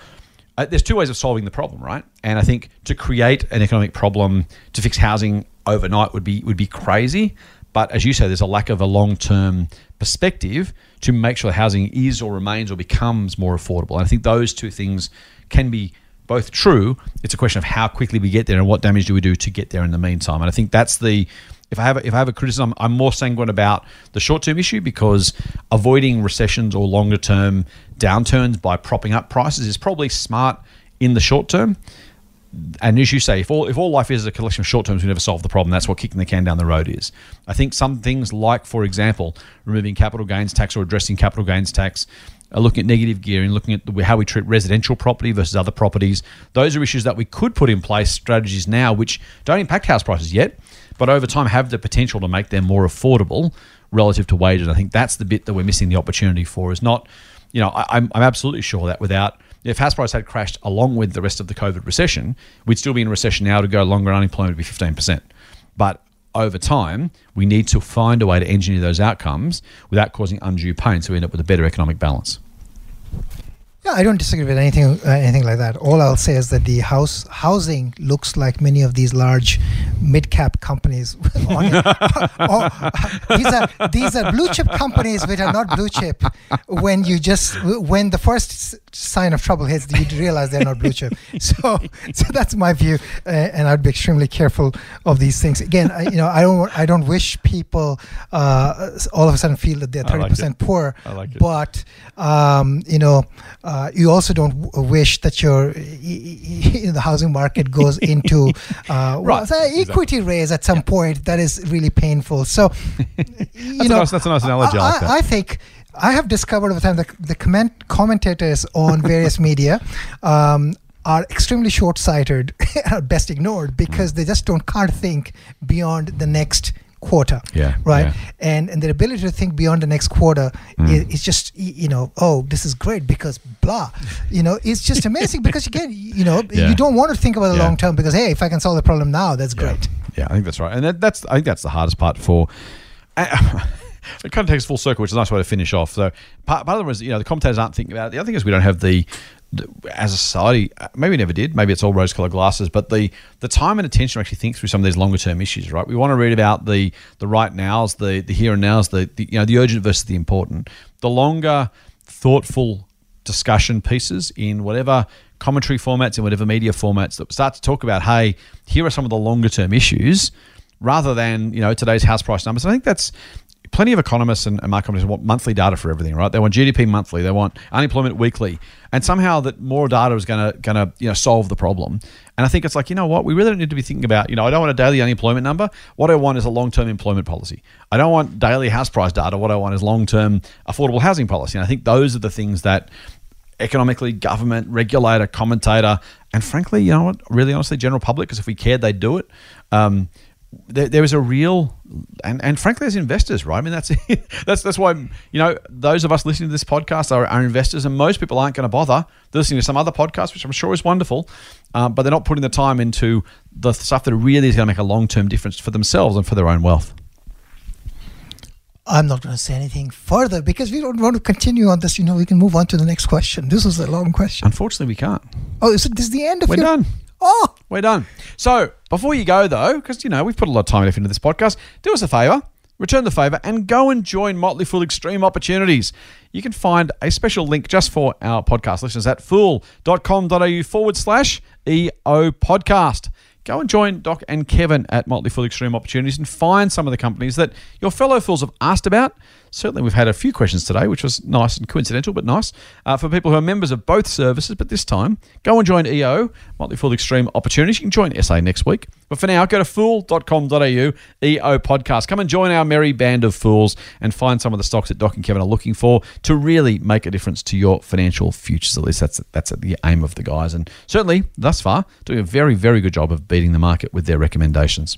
Speaker 4: uh, there's two ways of solving the problem, right? And I think to create an economic problem to fix housing overnight would be would be crazy. But as you say, there's a lack of a long term perspective to make sure housing is or remains or becomes more affordable. And I think those two things can be both true. It's a question of how quickly we get there and what damage do we do to get there in the meantime. And I think that's the if I have a, if I have a criticism, I'm more sanguine about the short term issue because avoiding recessions or longer term downturns by propping up prices is probably smart in the short term. And as you say, if all if all life is a collection of short terms, we never solve the problem. That's what kicking the can down the road is. I think some things like, for example, removing capital gains tax or addressing capital gains tax, uh, looking at negative gearing, looking at how we treat residential property versus other properties. Those are issues that we could put in place strategies now, which don't impact house prices yet, but over time have the potential to make them more affordable relative to wages. I think that's the bit that we're missing the opportunity for. Is not, you know, I, I'm, I'm absolutely sure that without if house prices had crashed along with the rest of the COVID recession, we'd still be in a recession now to go longer and unemployment would be 15%. But over time, we need to find a way to engineer those outcomes without causing undue pain so we end up with a better economic balance.
Speaker 5: Yeah, I don't disagree with anything uh, anything like that. All I'll say is that the house housing looks like many of these large mid cap companies. oh, these are these are blue chip companies which are not blue chip. When you just when the first sign of trouble hits, you realize they're not blue chip. So so that's my view, uh, and I'd be extremely careful of these things. Again, I, you know, I don't I don't wish people uh, all of a sudden feel that they're thirty percent poor.
Speaker 4: like
Speaker 5: but um, you know uh, you also don't wish that your the housing market goes into uh,
Speaker 4: right.
Speaker 5: well, equity raise at some point that is really painful. So
Speaker 4: you that's know, nice, that's a nice analogy.
Speaker 5: I, I, I think. I have discovered over time that the comment, commentators on various media um, are extremely short-sighted, are best ignored because they just don't can't think beyond the next quarter.
Speaker 4: Yeah,
Speaker 5: Right.
Speaker 4: yeah.
Speaker 5: And and their ability to think beyond the next quarter
Speaker 4: Mm.
Speaker 5: is, is just you know oh this is great because blah, you know it's just amazing because again you know
Speaker 4: Yeah.
Speaker 5: you don't want to think about the
Speaker 4: Yeah.
Speaker 5: long term because hey if I can solve the problem now that's great.
Speaker 4: Yeah, I think that's right, and that, that's I think that's the hardest part for. it kind of takes full circle, which is a nice way to finish off. So part, part of them is you know the commentators aren't thinking about it. The other thing is we don't have the, the as a society uh, maybe we never did. Maybe it's all rose-colored glasses, but the the time and attention to actually think through some of these longer-term issues. Right, we want to read about the the right nows, the the here and nows, the, the you know the urgent versus the important. The longer, thoughtful discussion pieces in whatever commentary formats in whatever media formats that start to talk about hey here are some of the longer term issues rather than you know today's house price numbers i think that's plenty of economists and, and market companies want monthly data for everything right? They want gdp monthly they want unemployment weekly and somehow that more data is going to going to you know solve the problem. And i think it's like you know what? We really don't need to be thinking about you know i don't want a daily unemployment number. What i want is a long-term employment policy. I don't want daily house price data. What i want is long-term affordable housing policy. And i think those are the things that economically, government, regulator, commentator, and frankly, you know what, really honestly, general public, because if we cared, they'd do it. Um, there, there is a real, and, and frankly, as investors, right? I mean, that's that's that's why you know those of us listening to this podcast are, are investors, and most people aren't going to bother. They're listening to some other podcast, which I'm sure is wonderful, um, but they're not putting the time into the stuff that really is going to make a long term difference for themselves and for their own wealth.
Speaker 5: I'm not going to say anything further because we don't want to continue on this. You know, we can move on to the next question. This was a long question.
Speaker 4: Unfortunately, we can't.
Speaker 5: Oh, is it, this is the end of
Speaker 4: We're
Speaker 5: your?
Speaker 4: done.
Speaker 5: Oh,
Speaker 4: We're done. So before you go, though, because you know we've put a lot of time and effort into this podcast, do us a favor, return the favor, and go and join Motley Fool Extreme Opportunities. You can find a special link just for our podcast listeners at fool.com.au forward slash EO podcast. Go and join Doc and Kevin at Motley Fool Extreme Opportunities and find some of the companies that your fellow fools have asked about. Certainly, we've had a few questions today, which was nice and coincidental, but nice uh, for people who are members of both services. But this time, go and join EO, Motley Fool Extreme Opportunities. You can join SA next week. But for now, go to fool.com.au, EO podcast. Come and join our merry band of fools and find some of the stocks that Doc and Kevin are looking for to really make a difference to your financial futures. At least that's that's the aim of the guys. And certainly, thus far, doing a very, very good job of beating the market with their recommendations.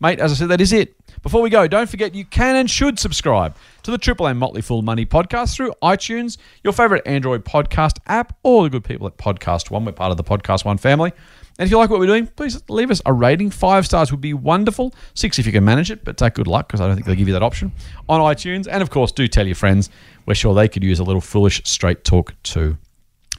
Speaker 4: Mate, as I said, that is it. Before we go, don't forget you can and should subscribe to the Triple M Motley Fool Money podcast through iTunes, your favorite Android podcast app, or the good people at Podcast One. We're part of the Podcast One family. And if you like what we're doing, please leave us a rating. Five stars would be wonderful. Six if you can manage it, but take good luck because I don't think they'll give you that option on iTunes. And of course, do tell your friends. We're sure they could use a little foolish straight talk too.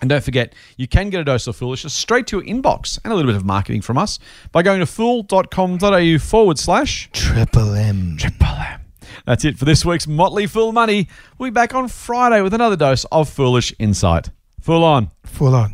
Speaker 4: And don't forget, you can get a dose of foolishness straight to your inbox and a little bit of marketing from us by going to fool.com.au forward slash
Speaker 5: Triple M.
Speaker 4: Triple M. That's it for this week's Motley Fool Money. We'll be back on Friday with another dose of foolish insight. Fool on.
Speaker 5: Full on.